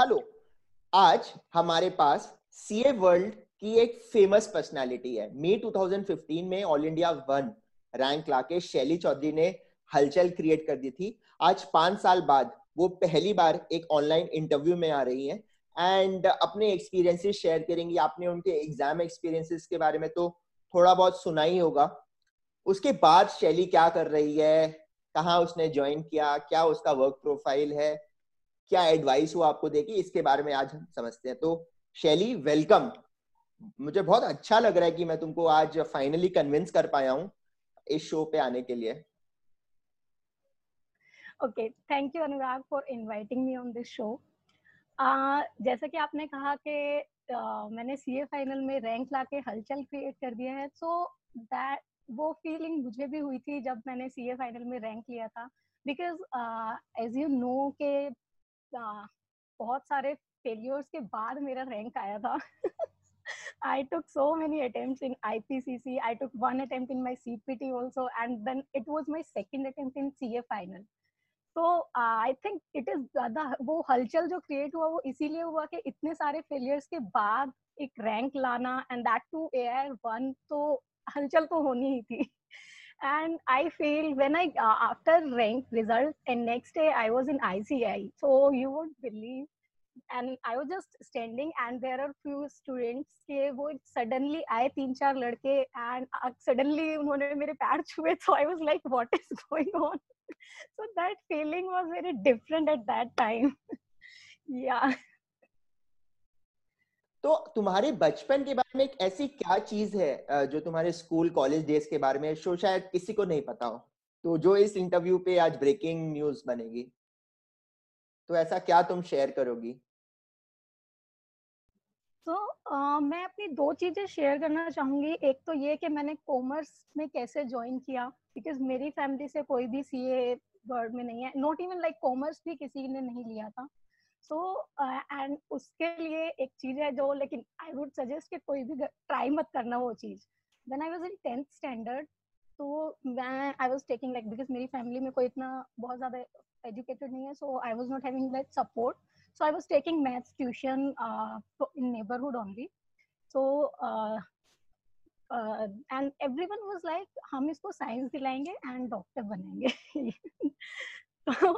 Hello, आज हमारे पास CA world की एक फ़ेमस पर्सनालिटी है। मई 2015 में ऑल इंडिया वन रैंक लाके शैली चौधरी ने हलचल क्रिएट कर दी थी। आज पाँच साल बाद वो पहली बार एक ऑनलाइन इंटरव्यू में आ रही हैं एंड अपने एक्सपीरियंसेस शेयर करेंगी। आपने उनके एग्ज़ाम एक्सपीरियंसेस के बारे में तो थोड़ा बहुत सुना ही होगा। उसके बाद शैली क्या कर रही है? कहाँ उसने ज्वाइन किया? क्या उसका वर्क प्रोफ़ाइल है? क्या एडवाइस वो आपको देगी इसके बारे में आज हम समझते हैं। तो शैली वेलकम मुझे बहुत अच्छा लग रहा है कि मैं तुमको आज फाइनली कन्विंस कर पाया हूँ इस शो पे आने के लिए। Okay thank you Anurag for inviting me on this show जैसा कि आपने कहा कि uh, मैंने सीए फाइनल में रैंक लाके हलचल क्रिएट कर दिया है सो so दैट वो फीलिंग मुझे भी हुई थी जब मैंने सीए फाइनल में रैंक लिया था। बिकॉज़ एज यू नो के बहुत सारे फेलियर्स के बाद मेरा रैंक आया था I took so many attempts in IPCC. I took one attempt in my CPT also, and then it was my second attempt in CA final. तो I think it is ज़्यादा वो हलचल जो क्रिएट हुआ वो इसीलिए हुआ कि इतने सारे फेलियर्स के बाद एक रैंक लाना and that too a one तो हलचल तो होनी ही थी and i feel when i uh, after rank result and next day i was in ici so you would believe and i was just standing and there are few students के वो suddenly आए तीन चार लड़के and uh, suddenly उन्होंने मेरे पैर छुए so i was like what is going on so that feeling was very different at that time yeah तो तुम्हारे बचपन के बारे में एक ऐसी क्या चीज़ है जो तुम्हारे स्कूल कॉलेज डेज़ के बारे में शो शायद किसी को नहीं पता हो? तो जो इस इंटरव्यू पे आज ब्रेकिंग न्यूज़ बनेगी। तो ऐसा क्या तुम शेयर करोगी? तो uh, मैं अपनी दो चीज़ें शेयर करना चाहूँगी। एक तो ये कि मैंने कॉमर्स में कैसे ज्वाइन किया बिकॉज़ मेरी फैमिली से कोई भी सीए वर्ड में नहीं है। नॉट इवन लाइक कॉमर्स भी किसी ने नहीं लिया था। सो एंड उसके लिए एक चीज़ है जो लेकिन आई वुड सजेस्ट कि कोई भी ट्राई मत करना वो चीज़। Then I was in tenth standard तो मैं I was taking like because मेरी फैमिली में कोई इतना बहुत ज़्यादा एजुकेटेड नहीं है so I was not having that support was taking maths tuition uh, in neighborhood only. So uh, uh, and everyone was like हम इसको साइंस दिलाएँगे एंड डॉक्टर बनेंगे तो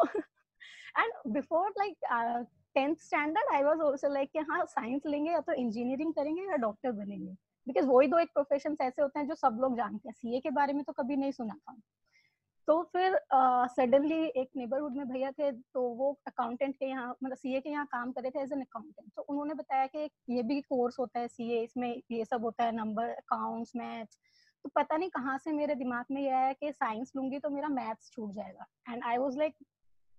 and before like tenth standard I was also like कि हाँ science लेंगे या तो engineering करेंगे या डॉक्टर बनेंगे। बिकॉज़ वही दो एक प्रोफेशन ऐसे होते हैं जो सब लोग जानते हैं। सीए के बारे में तो कभी नहीं सुना था। तो फिर सडनली uh, एक नेबरहुड में भैया थे तो वो अकाउंटेंट के यहाँ मतलब सीए के यहाँ काम कर थे एज एन अकाउंटेंट तो उन्होंने बताया कि ये भी कोर्स होता है सीए इसमें ये सब होता है नंबर अकाउंट्स मैथ्स तो पता नहीं कहाँ से मेरे दिमाग में ये आया कि साइंस लूँगी तो मेरा मैथ्स छूट जाएगा। And I was like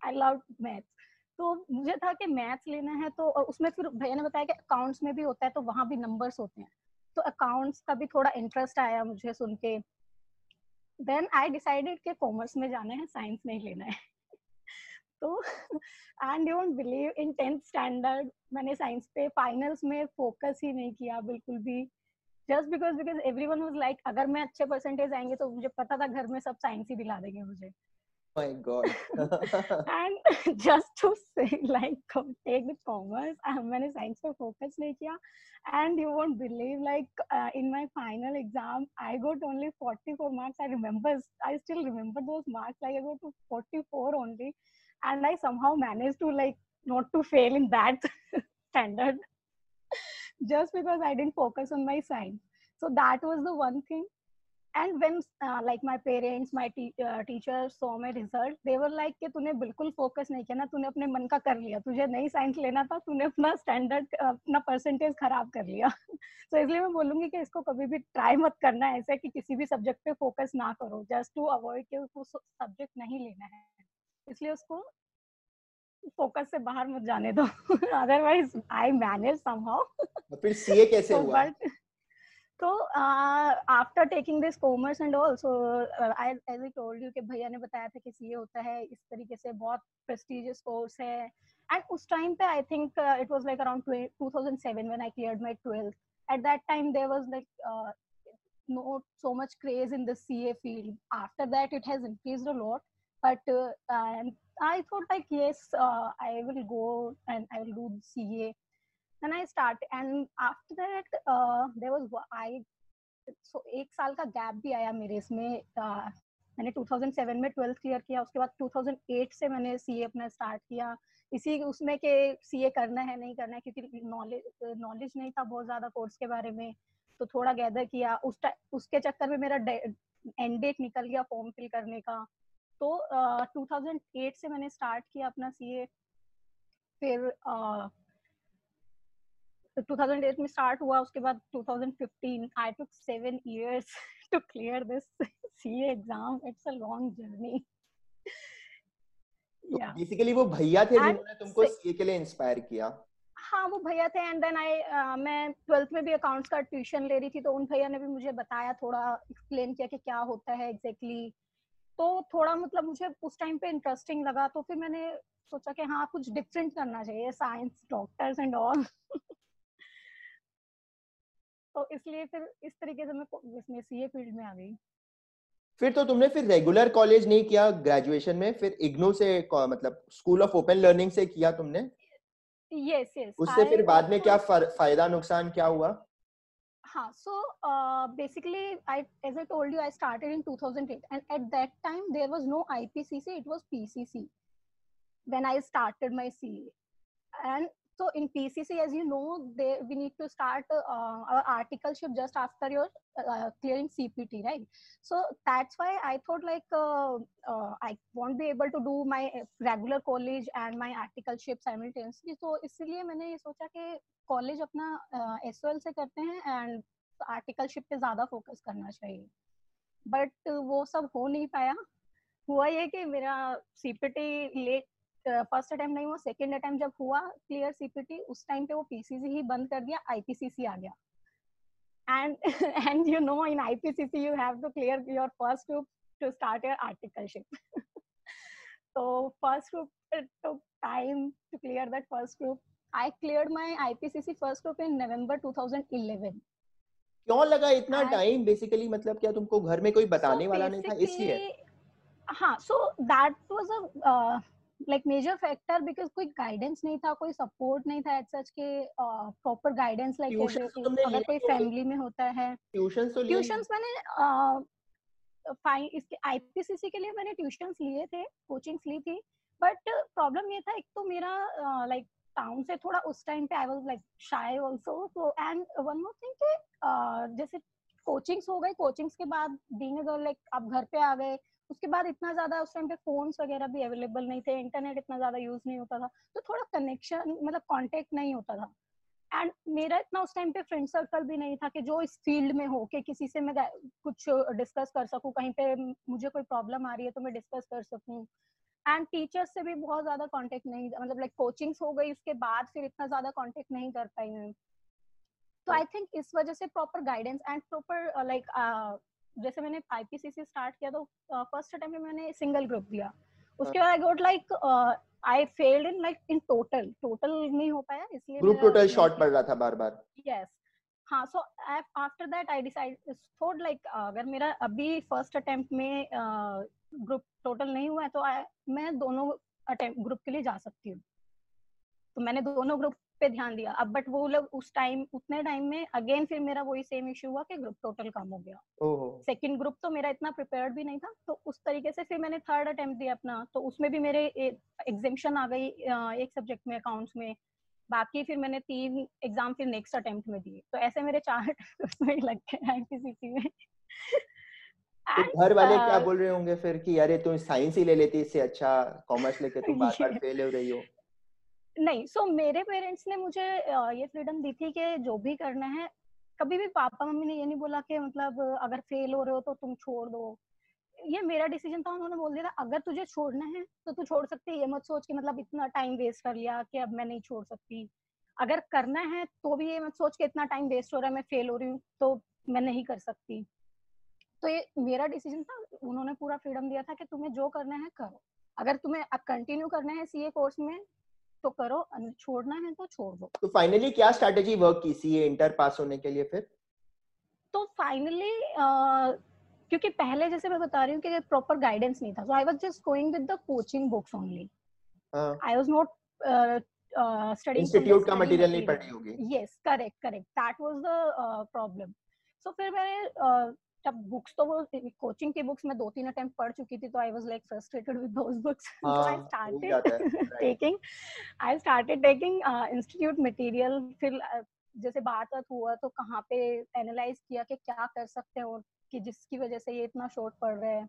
I love maths तो मुझे था कि मैथ्स लेना है तो उसमें फिर भैया ने बताया कि अकाउंट्स में भी होता है तो वहाँ भी नंबर्स होते हैं। तो अकाउंट्स का भी थोड़ा इंटरेस्ट आया मुझे सुन के। देन आई डिसाइडेड कि कॉमर्स में जाना है साइंस नहीं लेना है। तो and you won't believe in tenth standard मैंने साइंस पे फाइनल्स में फोकस ही नहीं किया बिल्कुल भी। Just because because everyone like अगर मैं अच्छे परसेंटेज आएँगे तो मुझे पता था घर में सब साइंस ही दिला देंगे मुझे। my god and just to say like take the commerce मैंने science पे focus नहीं किया and you won't believe like uh, in my final exam I got only 44 marks I remember I still remember those marks like I got to 44 only and I somehow managed to like not to fail in that standard just because I didn't focus on my science so that was the one thing And when like my parents my te- uh, teachers saw my result they were like कि तूने बिल्कुल focus नहीं किया ना तूने अपने मन का कर लिया। तुझे नहीं साइंस लेना था तूने अपना स्टैंडर्ड अपना परसेंटेज खराब कर लिया। तो इसलिए मैं बोलूँगी कि इसको कभी भी ट्राई मत करना ऐसे कि किसी भी सब्जेक्ट पे फोकस ना करो। जस्ट टू अवॉइड कि उसको सब्जेक्ट नहीं लेना है। इसलिए उसको फोकस से बाहर मत जाने दो। अदरवाइज़ आई मैनेज समहाउ फिर सीए कैसे हुआ? तो after taking this commerce and also as I told you कि भैया ने बताया था कि सीए होता है इस तरीके से बहुत प्रेस्टिजियस कोर्स है एंड उस टाइम पे I think it was like around 2007 when I cleared my 12th at that time there was like much craze in the CA field. After that, it has increased a lot. But uh, I thought like yes, uh, I will go and I will do CA. And I start and after that uh, there was I so एक साल का gap भी आया मेरे इसमें uh, मैंने 2007 में twelfth clear किया उसके बाद 2008 से मैंने सीए अपना स्टार्ट किया। इसी उसमें के सीए करना है नहीं करना है क्योंकि नॉलेज नॉलेज नहीं था बहुत ज़्यादा कोर्स के बारे में तो थोड़ा गैदर किया। उस उसके चक्कर में मेरा एंड डेट निकल गया फॉर्म फिल करने का। तो uh, 2008 से मैंने स्टार्ट किया अपना सीए फिर uh, 2008 में स्टार्ट हुआ उसके बाद 2015 I took seven years to clear this CA exam it's a long journey basically वो भैया थे जिन्होंने तुमको सीए के लिए इंस्पायर किया। हाँ वो भैया थे एंड देन आई मैं ट्वेल्थ में भी अकाउंट्स का ट्यूशन ले रही थी तो उन भैया ने भी मुझे बताया थोड़ा एक्सप्लेन किया कि क्या होता है एग्जैक्टली exactly. तो थोड़ा मतलब मुझे उस टाइम पे इंटरेस्टिंग लगा तो फिर मैंने सोचा कि हाँ कुछ डिफरेंट करना चाहिए साइंस डॉक्टर्स एंड ऑल तो इसलिए फिर इस तरीके से मैं इसमें सीए फ़ील्ड में आ गई। फिर तो तुमने फिर रेगुलर कॉलेज नहीं किया ग्रेजुएशन में फिर इग्नू से मतलब स्कूल ऑफ़ ओपन लर्निंग से किया तुमने? यस यस उससे फिर बाद में क्या फ़ायदा नुकसान क्या हुआ? हाँ so uh, basically I as I told you I started in 2008 and at that time there was no IPCC it was PCC when I started my CA and so in pcc as you know they we need to start uh, our articleship just after your uh, clearing cpt right so that's why i thought like uh, uh, i won't be able to do my regular college and my articleship simultaneously so इसलिए मैंने ये सोचा कि college अपना S uh, से करते हैं and articleship पे ज़्यादा फोकस करना चाहिए बट वो सब हो नहीं पाया हुआ ये कि मेरा सीपीटी लेट फ़र्स्ट अटेम्प्ट नहीं हुआ सेकेंड अटेम्प्ट जब हुआ क्लियर सीपीटी उस टाइम पे वो पीसीसी ही बंद कर दिया आईपीसीसी आ गया। And and you know in IPCC you have to clear your first group to start your articleship तो first group two time to clear that first group I cleared my IPCC first group in November 2011 क्यों लगा इतना time basically मतलब क्या तुमको घर में कोई बताने so, वाला नहीं था? इसलिए। हाँ so that was a like major factor because कोई गाइडेंस नहीं था कोई सपोर्ट नहीं था एज सच के प्रॉपर गाइडेंस लाइक अगर कोई फैमिली में होता है। ट्यूशंस तो ट्यूशंस मैंने इसके आईपीसीसी के लिए मैंने ट्यूशंस लिए थे कोचिंग्स ली थी बट प्रॉब्लम ये था एक तो मेरा लाइक टाउन से थोड़ा उस टाइम पे I was like shy also तो एंड वन मोर थिंग कि जैसे कोचिंग्स हो गए कोचिंग्स के बाद बीइंग अ गर्ल लाइक आप घर पे आ गए उसके बाद इतना ज़्यादा उस टाइम पे फोन्स वगैरह भी अवेलेबल नहीं थे इंटरनेट इतना ज़्यादा यूज़ नहीं होता था तो थोड़ा कनेक्शन मतलब कांटेक्ट नहीं होता था। एंड मेरा इतना उस टाइम पे फ्रेंड सर्कल भी नहीं था कि जो इस फ़ील्ड में हो कि किसी से मैं कुछ डिस्कस कर सकूँ कहीं पे मुझे कोई प्रॉब्लम आ रही है तो मैं डिस्कस कर सकूँ। एंड टीचर्स से भी बहुत ज़्यादा कांटेक्ट नहीं मतलब लाइक कोचिंग्स हो गई उसके बाद फिर इतना ज़्यादा कांटेक्ट नहीं कर पाई मैं। तो आई थिंक इस वजह से proper guidance and proper like जैसे मैंने आईपीसीसी स्टार्ट किया तो फ़र्स्ट अटेम्प्ट में मैंने सिंगल ग्रुप दिया। उसके बाद I got like I failed in like in total total नहीं हो पाया इसलिए ग्रुप टोटल शॉर्ट पड़ रहा था बार-बार। यस हाँ so after that I decide thought like अगर मेरा अभी फ़र्स्ट अटेम्प्ट में ग्रुप uh, टोटल नहीं हुआ है तो I, मैं दोनों अटेम्प्ट ग्रुप के लिए जा सकती हूँ। तो मैंने दोनों ग्रुप पे ध्यान दिया। अब बट वो लोग उस टाइम उतने टाइम में अगेन फिर मेरा वही सेम इश्यू हुआ कि ग्रुप टोटल कम हो गया। सेकंड ग्रुप तो मेरा इतना प्रिपेयर्ड भी नहीं था तो उस तरीके से फिर मैंने थर्ड अटेम्प्ट दिया अपना। तो उसमें भी मेरे एग्जामेशन आ गई एक सब्जेक्ट में अकाउंट्स में। बाकी फिर मैंने तीन एग्ज़ाम फिर नेक्स्ट अटेम्प्ट में दिए। तो ऐसे मेरे चार उसमें लग गए आईपीसीसी में। तो घर वाले क्या बोल रहे होंगे फिर कि अरे तुम साइंस ही ले लेती इससे अच्छा कॉमर्स लेके तुम बार बार फेल हो रही हो। नहीं सो so, मेरे पेरेंट्स ने मुझे ये फ्रीडम दी थी कि जो भी करना है कभी भी पापा मम्मी ने ये नहीं बोला कि मतलब अगर फेल हो रहे हो तो तुम छोड़ दो। ये मेरा डिसीज़न था उन्होंने बोल दिया अगर तुझे छोड़ना है तो तू छोड़ सकती है ये मत सोच के मतलब इतना टाइम वेस्ट कर लिया कि अब मैं नहीं छोड़ सकती। अगर करना है तो भी ये मत सोच के इतना टाइम वेस्ट हो रहा है मैं फेल हो रही हूँ तो मैं नहीं कर सकती। तो ये मेरा डिसीज़न था उन्होंने पूरा फ्रीडम दिया था कि तुम्हें जो करना है करो। अगर तुम्हें अब कंटिन्यू करना है सीए कोर्स में तो करो छोड़ना है तो छोड़ दो। तो फाइनली क्या स्ट्रेटेजी वर्क की सीए इंटर पास होने के लिए फिर? तो फाइनली क्योंकि पहले जैसे मैं बता रही हूँ कि प्रॉपर गाइडेंस नहीं था so I was just going with the coaching books only I was not institute का मटेरियल नहीं पढ़ी होगी। Yes correct correct that was the problem so फिर मैंने जब बुक्स तो वो कोचिंग की बुक्स मैं दो तीन अटेम्प्ट पढ़ चुकी थी तो I was like frustrated with those books so I started taking I started taking institute material फिर uh, जैसे बात हुआ तो कहाँ पे एनालाइज किया कि क्या कर सकते हैं और कि जिसकी वजह से ये इतना शॉर्ट पड़ रहा है।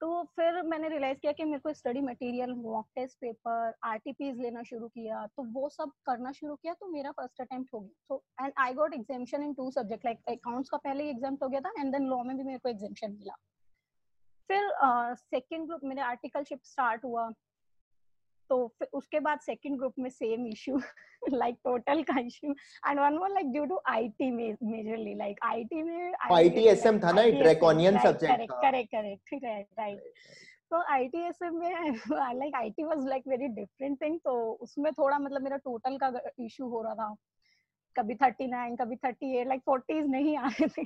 तो फिर मैंने रियलाइज़ किया कि मेरे को study material mock test paper RTPs लेना शुरू किया तो वो सब करना शुरू किया तो मेरा फ़र्स्ट अटेम्प्ट हो गया। So and I got exemption in two subject like accounts का पहले एग्ज़ाम हो गया था एंड देन लॉ में भी मेरे को एग्जामेशन मिला। फिर सेकेंड uh, ग्रुप मेरे आर्टिकलशिप स्टार्ट हुआ। तो उसके बाद सेकंड ग्रुप में सेम इशू लाइक टोटल का issue and one more like due to IT majorly like IT में आईटीएसएम था ना draconian subject correct correct correct right तो आईटीएसएम में like IT was like very different thing तो उसमें थोड़ा मतलब मेरा टोटल का इशू हो रहा था कभी 39 कभी 38 लाइक 40s नहीं आ रहे थे।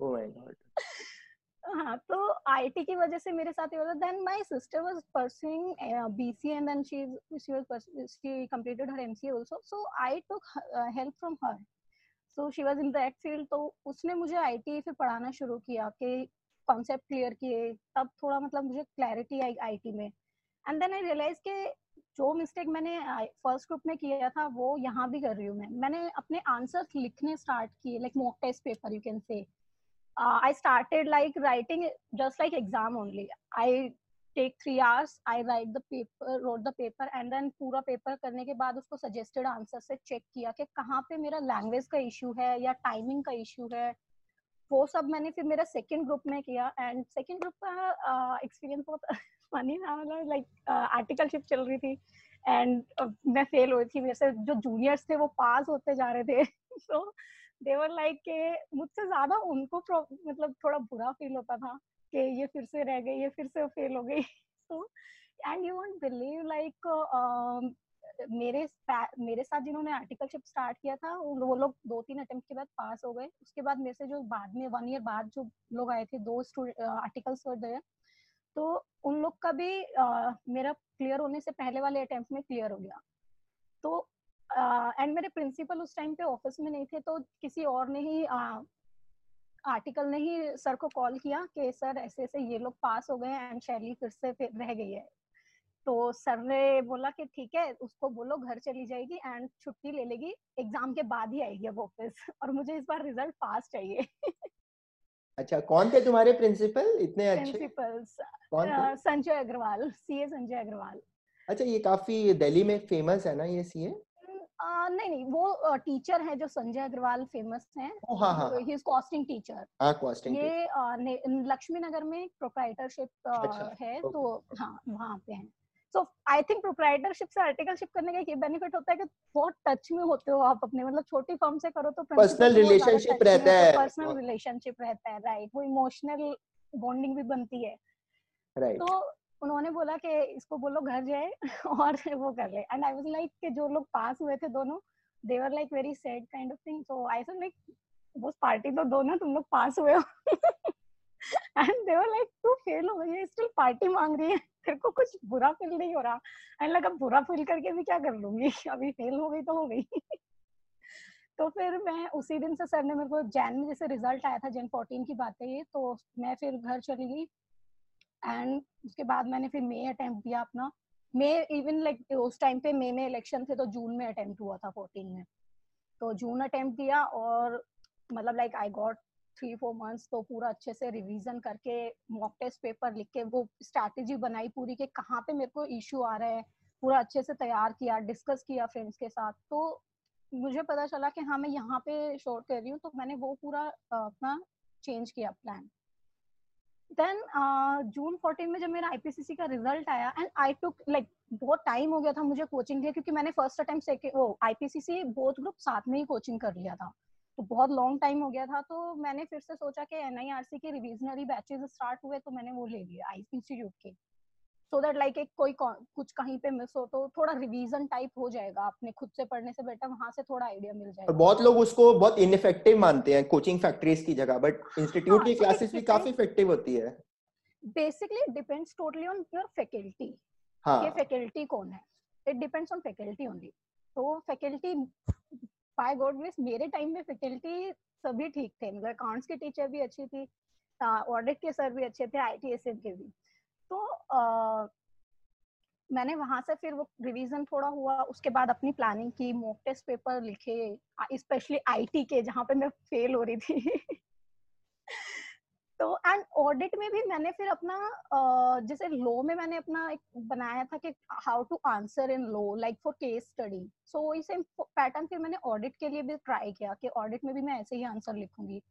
ओह माय गॉड हाँ तो आईटी की वजह से मेरे साथ हुआ then my sister was pursuing BCA and then she she was she completed her MCA also so I took help from her so she was in that field तो उसने मुझे आईटी फिर पढ़ाना शुरू किया कि कॉन्सेप्ट क्लियर किए। तब थोड़ा मतलब मुझे क्लैरिटी आई आईटी में। एंड देन आई रियलाइज़ के जो मिस्टेक मैंने फ़र्स्ट ग्रुप में किया था, वो यहाँ भी कर रही हूँ मैं। मैंने अपने आंसर्स लिखने स्टार्ट किए like mock test paper you can say uh, I started like writing just like exam only. I take three hours, I write the paper, wrote the paper and then पूरा paper करने के बाद उसको suggested answer से check किया कि कहाँ पे मेरा language का issue है या timing का issue है वो सब मैंने फिर मेरा सेकंड ग्रुप में किया एंड सेकंड ग्रुप का एक्सपीरियंस बहुत फनी था मतलब लाइक आर्टिकलशिप चल रही थी एंड uh, मैं फेल हुई थी मेरे से जो जूनियर्स थे वो पास होते जा रहे थे सो so, देवर लाइक के मुझसे ज़्यादा उनको मतलब थोड़ा बुरा फील होता था कि ये फिर से रह गई ये फिर से फेल हो गई। तो and you won't believe like मेरे मेरे साथ जिन्होंने आर्टिकलशिप स्टार्ट किया था वो लोग दो तीन अटेम्प्ट के बाद पास हो गए। उसके बाद मेरे से जो बाद में वन ईयर बाद जो लोग आए थे दो आर्टिकल्स वर देयर तो उन लोग का भी uh, मेरा क्लियर होने से पहले वाले अटेम्प्ट में क्लियर हो गया। तो एंड मेरे प्रिंसिपल उस टाइम पे ऑफ़िस में नहीं थे तो किसी और ने ही आर्टिकल ने ही सर को कॉल किया कि सर ऐसे ऐसे ये लोग पास हो गए एंड शैली फिर से फिर रह गई है। तो सर ने बोला कि ठीक है उसको बोलो घर चली जाएगी एंड छुट्टी ले लेगी एग्ज़ाम के बाद ही आएगी अब ऑफ़िस और मुझे इस बार रिज़ल्ट पास चाहिए। अच्छा कौन थे तुम्हारे प्रिंसिपल इतने अच्छे? Principals Sanjay Agarwal CA Sanjay Agarwal. अच्छा ये काफ़ी दिल्ली में फ़ेमस है ना ये सीए नहीं नहीं वो टीचर है जो संजय अग्रवाल फ़ेमस है। ही इज़ कॉस्टिंग टीचर ये लक्ष्मी नगर में प्रोप्राइटरशिप अच्छा, है तो हाँ वहाँ पे है। सो आई थिंक प्रोप्राइटरशिप से आर्टिकलशिप करने का ये बेनिफिट होता है कि बहुत टच में होते हो आप अपने मतलब छोटी फॉर्म से करो तो पर्सनल रिलेशनशिप रहता है पर्सनल रिलेशनशिप रहता है राइट वो इमोशनल बॉन्डिंग भी बनती है। राइट तो उन्होंने बोला कि इसको बोलो घर जाए और वो कर ले। एंड आई वाज लाइक कि जो लोग पास हुए थे दोनों they were like very sad kind of thing so I said like वो पार्टी तो दोनों तुम लोग पास हुए हो। एंड दे वर लाइक तू फेल हो गई स्टिल पार्टी मांग रही है। तेरे को कुछ बुरा फील नहीं हो रहा। एंड लगा बुरा फील करके भी क्या कर लूँगी? अभी फेल हो गई तो हो गई। तो फिर मैं उसी दिन से सर ने मेरे को जैन में जैसे रिज़ल्ट आया था, जैन फोर्टीन की बात है ये तो मैं फिर घर चली गई। एंड उसके बाद मैंने फिर मे अटेम्प्ट दिया अपना। मे इवन लाइक उस टाइम पे मे में इलेक्शन थे तो जून में अटेम्प्ट हुआ था फोर्टीन में। तो जून अटेम्प्ट दिया और मतलब like I got three four months तो पूरा अच्छे से रिवीजन करके मॉक टेस्ट पेपर लिख के वो स्ट्रैटेजी बनाई पूरी के कहाँ पे मेरे को इशू आ रहा है। पूरा अच्छे से तैयार किया डिस्कस किया फ्रेंड्स के साथ। तो मुझे पता चला कि हाँ मैं यहाँ पे शॉर्ट कर रही हूँ तो मैंने वो पूरा अपना चेंज किया प्लान देन जून फोर्टीन में जब मेरा आईपीसीसी का रिज़ल्ट आया एंड आई टुक लाइक बहुत टाइम हो गया था मुझे कोचिंग लिया क्योंकि मैंने फ़र्स्ट अटेम्प्ट वो आईपीसीसी बोथ ग्रुप साथ में ही कोचिंग कर लिया था। तो बहुत लॉन्ग टाइम हो गया था तो मैंने फिर से सोचा कि एनआईआरसी के रिविजनरी बैचेस स्टार्ट हुए तो मैंने वो ले लिया आई इंस्टीट्यूट के। सो दैट लाइक एक कोई कुछ कहीं पे मिस हो तो थोड़ा रिवीजन टाइप हो जाएगा। अपने खुद से पढ़ने से बेटर वहाँ से थोड़ा आइडिया मिल जाएगा। बहुत लोग उसको बहुत इनफेक्टिव मानते हैं कोचिंग फैक्ट्रीज की जगह बट इंस्टीट्यूट हाँ, की क्लासेस भी काफ़ी इफ़ेक्टिव होती है। Basically depends totally on your faculty हाँ. ये फैकल्टी कौन है। It depends on faculty only तो फैकल्टी बाय गॉड ग्रेस मेरे टाइम में फैकल्टी सभी ठीक थे। मतलब अकाउंट्स की टीचर भी अच्छी थी ऑडिट के सर भी अच्छे थे आईटीएसएम के भी। तो आ, मैंने वहाँ से फिर वो रिवीजन थोड़ा हुआ उसके बाद अपनी प्लानिंग की मॉक टेस्ट पेपर लिखे स्पेशली आईटी के जहाँ पे मैं फेल हो रही थी। तो एंड ऑडिट में भी मैंने फिर अपना जैसे लॉ में मैंने अपना एक बनाया था कि how to answer in law like for case study so same pattern फिर मैंने ऑडिट के लिए भी ट्राई किया कि ऑडिट में भी मैं ऐसे ही आंसर लिखूँगी।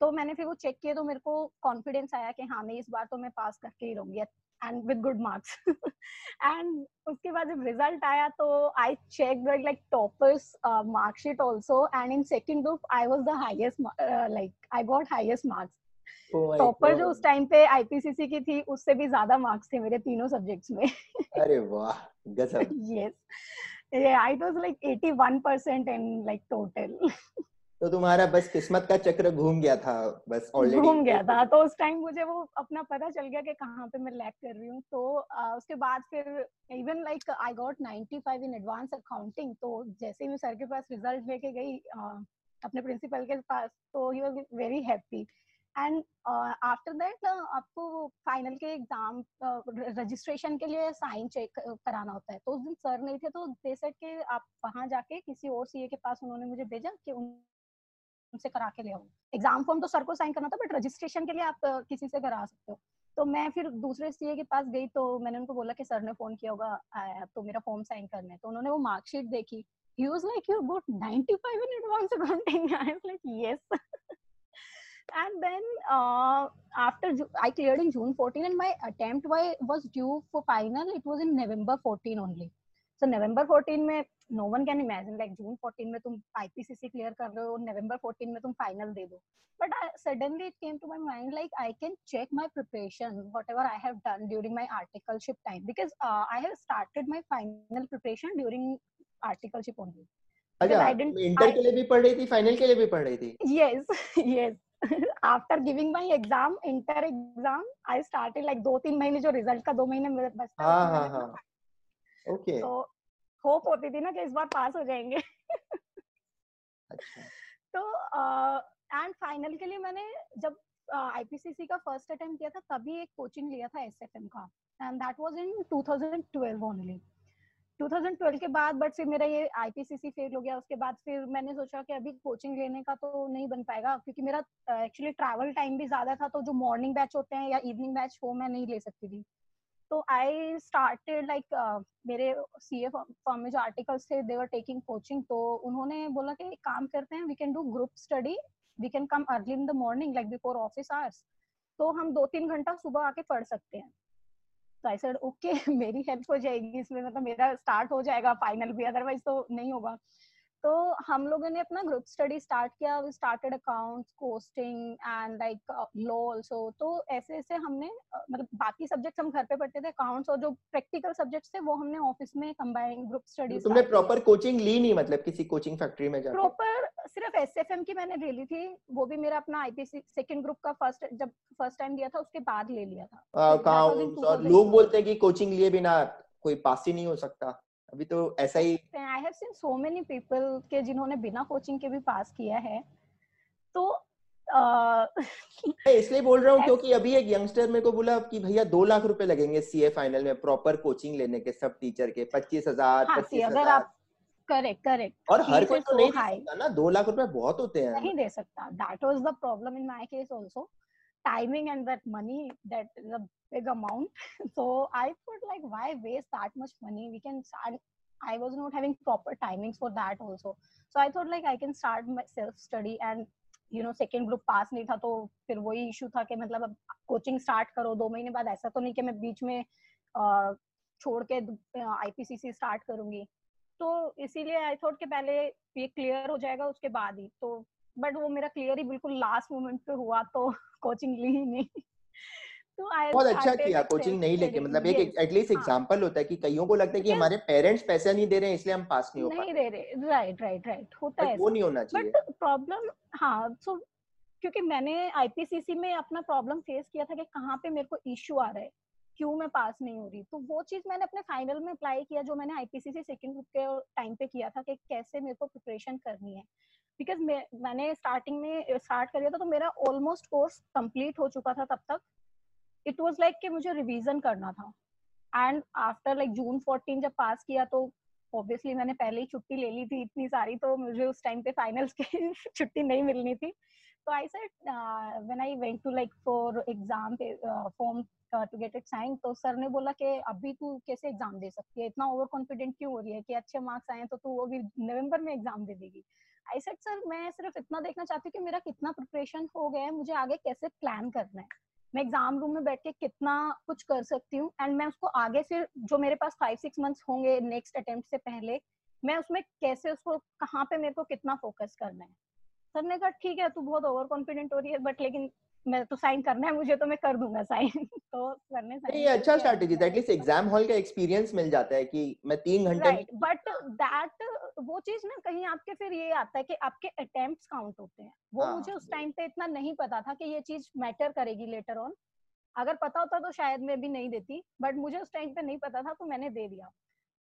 तो मैंने फिर वो चेक किया तो मेरे को कॉन्फिडेंस आया कि हाँ मैं इस बार तो मैं पास करके ही रहूँगी। And with good marks and उसके बाद जब रिज़ल्ट आया तो I check like toppers marksheet also and in second group I was the highest like I got highest marks topper जो उस टाइम पे आईपीसीसी की थी उससे भी ज़्यादा मार्क्स थे मेरे तीनों सब्जेक्ट्स में. अरे वाह गजब. Yes i was like 81% in like total. तो तुम्हारा बस किस्मत का चक्र घूम गया था बस ऑलरेडी घूम गया था। तो उस टाइम मुझे वो अपना पता चल गया कि कहाँ पे मैं लैक कर रही हूँ। तो uh, उसके बाद फिर even like I got 95 in advance accounting तो जैसे ही मैं सर के पास रिज़ल्ट लेके गई uh, अपने प्रिंसिपल के पास तो ही was very happy and after that आपको फाइनल के एग्ज़ाम रजिस्ट्रेशन के लिए साइन चेक कराना होता है। तो उस दिन सर नहीं थे तो दे सेट के आप वहाँ जाके किसी और सीए के पास उन्होंने मुझे भेजा कि उनसे करा के ले आओ एग्ज़ाम फॉर्म तो सर को साइन करना था बट रजिस्ट्रेशन के लिए आप uh, किसी से करा सकते हो तो मैं फिर दूसरे सीए के पास गई तो मैंने उनको बोला कि सर ने फ़ोन किया होगा तो मेरा फॉर्म साइन करना है तो उन्होंने वो मार्कशीट देखी he was like you got 95 in advance accounting i was like yes and then uh, after I cleared in June 14 and my attempt was due for final it was in November 14 only so November 14 में no one can imagine like June 14 में तुम IPCC clear कर रहे हो नवंबर 14 में तुम final दे दो। But suddenly it came to my mind like I can check my preparation whatever I have done during my articleship time because I have started my final preparation during articleship only अच्छा inter के लिए भी पढ़ रही थी final के लिए भी पढ़ रही थी? Yes yes after giving my exam inter exam I start like दो तीन महीने जो रिज़ल्ट का दो महीने मेरे बस हाँ, हाँ, हाँ. ओके। तो होप होती थी ना कि इस बार पास हो जाएँगे। अच्छा। तो एंड फाइनल के लिए मैंने जब आईपीसीसी का फ़र्स्ट अटेम्प्ट किया था तभी एक कोचिंग लिया था एसएफएम का। And that was in 2012 only 2012 के बाद बट फिर मेरा ये आईपीसीसी फेल हो गया। उसके बाद फिर मैंने सोचा कि अभी कोचिंग लेने का तो नहीं बन पाएगा क्योंकि मेरा एक्चुअली ट्रैवल टाइम भी ज़्यादा था तो जो मॉर्निंग बैच होते हैं या इवनिंग बैच वो मैं नहीं ले सकती थी। तो आई स्टार्टेड लाइक मेरे सी ए फॉर्म में जो आर्टिकल्स थे देवर टेकिंग कोचिंग तो उन्होंने बोला कि काम करते हैं we can do group study we can come early in the morning like before office hours तो हम दो तीन घंटा सुबह आके पढ़ सकते हैं। तो आई सेड ओके मेरी हेल्प हो जाएगी इसमें मतलब मेरा स्टार्ट हो जाएगा फाइनल भी अदरवाइज़ तो नहीं होगा. तो हम लोगों ने अपना ग्रुप स्टडी स्टार्ट किया we started accounts costing and like law also तो ऐसे ऐसे हमने uh, मतलब बाकी सब्जेक्ट्स हम घर पे पढ़ते थे अकाउंट्स और जो प्रैक्टिकल सब्जेक्ट्स थे वो हमने ऑफ़िस में कंबाइन ग्रुप स्टडी तुमने प्रॉपर कोचिंग ली नहीं मतलब किसी कोचिंग फैक्ट्री में जाकर प्रॉपर सिर्फ़ एसएफएम की मैंने ले ली थी वो भी मेरा अपना आईपीसी सेकंड ग्रुप का फ़र्स्ट जब फ़र्स्ट टाइम दिया था उसके बाद ले लिया था। अकाउंट्स और लोग बोलते हैं कि कोचिंग लिए बिना कोई पास ही नहीं हो सकता। अभी तो ऐसा ही I have seen so many people के जिन्होंने बिना कोचिंग के भी पास किया है तो इसलिए बोल रहा हूँ क्योंकि अभी एक यंगस्टर मेरे को बोला कि भैया दो लाख रुपए लगेंगे सीए फाइनल में प्रॉपर कोचिंग लेने के सब टीचर के पच्चीस हज़ार हाँ, पच्चीस हज़ार। करेक्ट करेक्ट और हर कोई तो नहीं दे सकता ना दो लाख रुपए बहुत होते हैं। नहीं दे सकता। That was the problem in my case also timing and that money that is a big amount so i thought like why waste that much money we can start i was not having proper timings for that also so i thought like i can start my self study and you know second group pass नहीं था तो फिर वही issue था कि मतलब अब coaching start करो दो महीने बाद ऐसा तो नहीं कि मैं बीच में छोड़ के आईपीसीसी स्टार्ट करूँगी तो इसीलिए आई थॉट कि पहले ये क्लियर हो जाएगा उसके बाद ही तो बट वो मेरा क्लियर ही बिल्कुल लास्ट मोमेंट पे हुआ तो कोचिंग ली ही नहीं। तो बहुत अच्छा किया कोचिंग नहीं लेके मतलब एक. एटलीस्ट हाँ. एग्जांपल होता है कि कईयों को लगता है कि हमारे पेरेंट्स पैसा नहीं दे रहे हैं इसलिए हम पास नहीं हो पा नहीं दे रहे राइट राइट राइट होता है वो नहीं होना चाहिए। बट प्रॉब्लम हाँ सो क्योंकि मैंने आईपीसीसी में अपना प्रॉब्लम फेस किया था कि कहाँ पे मेरे को इश्यू आ रहा है क्यों मैं पास नहीं हो रही। तो वो चीज़ मैंने अपने फाइनल में अप्लाई किया जो मैंने आईपीसीसी सेकंड ग्रुप के टाइम पे किया था कि कैसे मेरे को प्रिपरेशन करनी है। बिकॉज़ मैंने स्टार्टिंग में स्टार्ट कर दिया था तो मेरा ऑलमोस्ट कोर्स कंप्लीट हो चुका था तब तक। इट वाज लाइक कि मुझे रिविजन करना था। एंड आफ्टर लाइक जून 14 जब पास किया तो ऑब्वियसली मैंने पहले ही छुट्टी ले ली थी इतनी सारी तो मुझे उस टाइम पे फाइनल्स की छुट्टी नहीं मिलनी थी। तो I said when I went to like for exam form to get it sign तो सर ने बोला कि अभी तू कैसे एग्ज़ाम दे सकती है? इतना ओवर कॉन्फिडेंट क्यों हो रही है कि अच्छे मार्क्स आए तो तू अभी नवंबर में एग्ज़ाम दे देगी। आई सेड सर, मैं सिर्फ़ इतना देखना चाहती हूँ कि मेरा कितना प्रिपरेशन हो गया है, मुझे आगे कैसे प्लान करना है? मैं एग्ज़ाम रूम में बैठ के कितना कुछ कर सकती हूँ एंड मैं उसको आगे फिर जो मेरे पास फाइव सिक्स मंथ्स होंगे नेक्स्ट अटेम्प्ट से पहले, मैं उसमें कैसे उसको, कहाँ पे मेरे को कितना फोकस करना है? सर ने कहा ठीक है तू बहुत ओवर कॉन्फिडेंट हो रही है बट लेकिन मैं तो साइन करना है मुझे तो मैं कर दूँगा साइन तो सर ने नहीं, ये अच्छा स्ट्रैटेजी था एटलीस्ट एग्ज़ाम हॉल का एक्सपीरियंस मिल जाता है कि मैं तीन घंटे बट दैट वो चीज़ ना कहीं आपके फिर ये आता है कि आपके अटेम्प्ट्स काउंट होते हैं। वो हाँ, मुझे उस टाइम पे इतना नहीं पता था कि ये चीज़ मैटर करेगी लेटर ऑन अगर पता होता तो शायद मैं भी नहीं देती बट मुझे उस टाइम पे नहीं पता था तो मैंने दे दिया।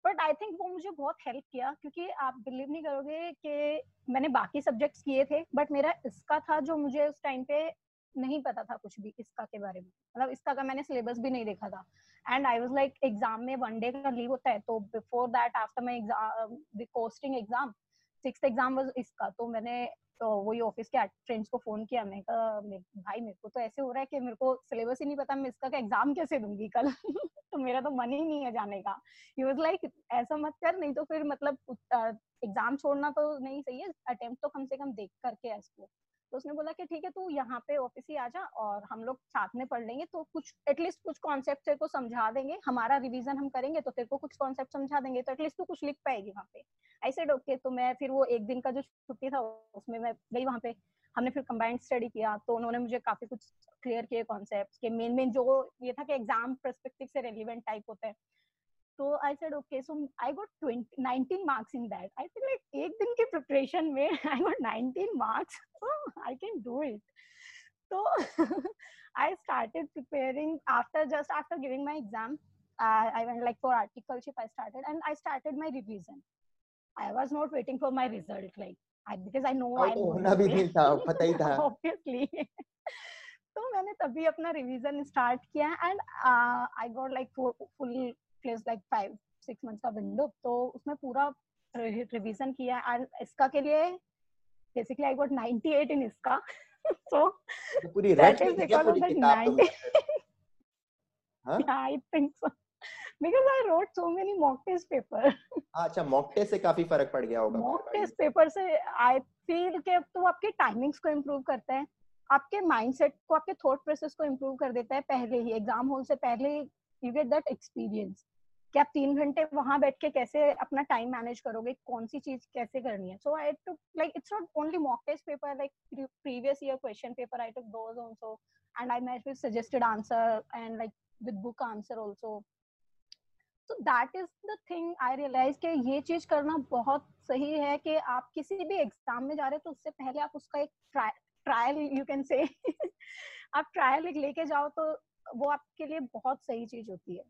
बट आई थिंक वो मुझे बहुत हेल्प किया, क्योंकि आप बिलीव नहीं करोगे कि मैंने बाकी सब्जेक्ट्स किए थे बट मेरा इसका था जो मुझे उस टाइम पे नहीं पता था कुछ भी इसका के बारे में। मतलब इसका का मैंने सिलेबस भी नहीं देखा था। And I was like exam में वन डे का लीव होता है तो before that after my exam costing exam six exam was इसका तो मैंने तो वही ऑफ़िस के फ्रेंड्स को फ़ोन किया, मैं कहा भाई मेरे को तो ऐसे हो रहा है कि मेरे को सिलेबस ही नहीं पता, मैं इसका एग्ज़ाम कैसे दूँगी कल? तो मेरा तो मन ही नहीं है जाने का। ही वॉज़ लाइक ऐसा मत कर, नहीं तो फिर मतलब एग्ज़ाम छोड़ना तो नहीं सही है अटेम्प्ट तो कम से कम देख करके इसको। तो उसने बोला कि ठीक है, तू यहाँ पे ऑफ़िस ही आ जा और हम लोग साथ में पढ़ लेंगे तो कुछ एटलीस्ट कुछ कॉन्सेप्ट तेरे को समझा देंगे। हमारा रिवीजन हम करेंगे तो तेरे को कुछ कॉन्सेप्ट समझा देंगे तो एटलीस्ट तू कुछ लिख पाएगी वहाँ पे। आई सेड ओके तो मैं फिर वो एक दिन का जो छुट्टी था, उसमें मैं गई वहाँ पे। हमने फिर कंबाइंड स्टडी किया तो उन्होंने मुझे काफ़ी कुछ क्लियर किए कॉन्सेप्ट के। मेन मेन जो ये था कि एग्ज़ाम परस्पेक्टिव से रेलिवेंट टाइप होता है। तो I said okay so I got 20 19 marks in that I feel like एक दिन की प्रिपरेशन में I got 19 marks I can do it so i started preparing after just after giving my exam uh, i went like for articleship i started and i started my revision i was not waiting for my result like I, because i know और i'm तो going होना to भी fail. नहीं था पता ही था obviously तो मैंने तभी अपना रिवीजन स्टार्ट किया and I got like full place like five six months का विंडो तो उसमें पूरा रिवीजन किया एंड इसका के लिए बेसिकली आई गॉट 98 इन इसका। सो तो पूरी that रट is ली थी क्या because of पूरी the किताब 90 तुमने हाँ? Yeah i because i wrote so many mock test paper हाँ, अच्छा मॉक टेस्ट से काफ़ी फ़र्क पड़ गया होगा। मॉक टेस्ट पेपर से आई फील कि तो आपके को इम्प्रूव करता है। आपके माइंडसेट को आपके थॉट प्रोसेस को इम्प्रूव कर देता है। पहले ही एग्ज़ाम हॉल से पहले यू गेट दैट एक्सपीरियंस कि आप तीन घंटे वहाँ बैठ के कैसे अपना टाइम मैनेज करोगे? कौन सी चीज़ कैसे करनी है? So I to like it's not only mock test paper like previous year question paper I took those also and I match with suggested answer and like with book answer also तो that is the thing I realise कि ये चीज़ करना बहुत सही है कि आप किसी भी एग्ज़ाम में जा रहे हो तो उससे पहले आप उसका एक ट्रायल यू कैन से आप ट्रायल लेके जाओ तो वो आपके लिए बहुत सही चीज़ होती है।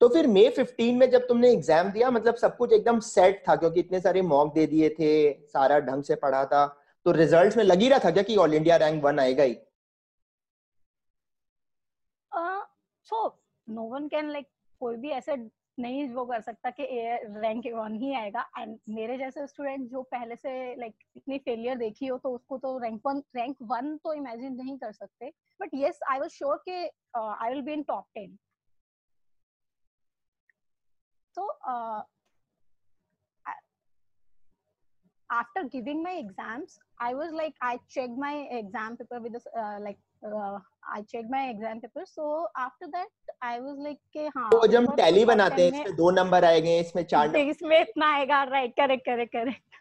तो फिर मई 15 में जब तुमने एग्ज़ाम दिया मतलब सब कुछ एकदम सेट था क्योंकि इतने सारे मॉक दे दिए थे सारा ढंग से पढ़ा था तो रिजल्ट्स में लगी ही रहा था क्या कि ऑल इंडिया रैंक वन आएगा ही? So no one can like कोई भी ऐसे नहीं वो कर सकता कि रैंक वन ही आएगा। एंड मेरे जैसे स्टूडेंट जो पहले से लाइक like, इतनी फेलियर देखी हो तो उसको तो रैंक वन रैंक वन तो इमेजिन नहीं कर सकते। But yes I was sure के I will be in top ten so uh, after giving my exams i was like i checked my exam paper with this uh, like uh, i checked my exam paper. So after that i was like के हाँ तो जब हम ऊपर tally top बनाते हैं 10 में- इसमें दो नंबर आएँगे इसमें चार नंबर इसमें इतना आएगा राइट करेक्ट करेक्ट करेक्ट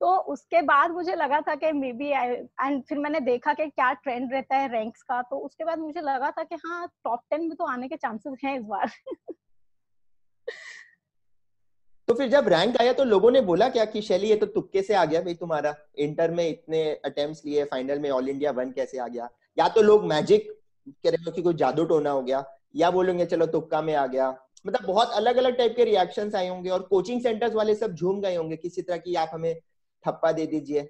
तो उसके बाद मुझे लगा था कि मे बी आई एंड फिर मैंने देखा कि क्या ट्रेंड रहता है रैंक्स का तो उसके बाद मुझे लगा था कि हाँ टॉप टेन में तो आने के चांसेस हैं इस बार. तो फिर जब रैंक आया तो लोगों ने बोला क्या कि शैली ये तो तुक्के से आ गया भाई तुम्हारा। इंटर में इतने अटेम्प्ट्स लिए फाइनल में ऑल इंडिया वन कैसे आ गया? या तो लोग मैजिक कह रहे हो कि कोई जादू टोना हो गया, या बोलेंगे चलो तुक्का में आ गया। मतलब बहुत अलग अलग टाइप के रिएक्शन आए होंगे और कोचिंग सेंटर्स वाले सब झूम गए होंगे किसी तरह की आप हमें थप्पा दे दीजिए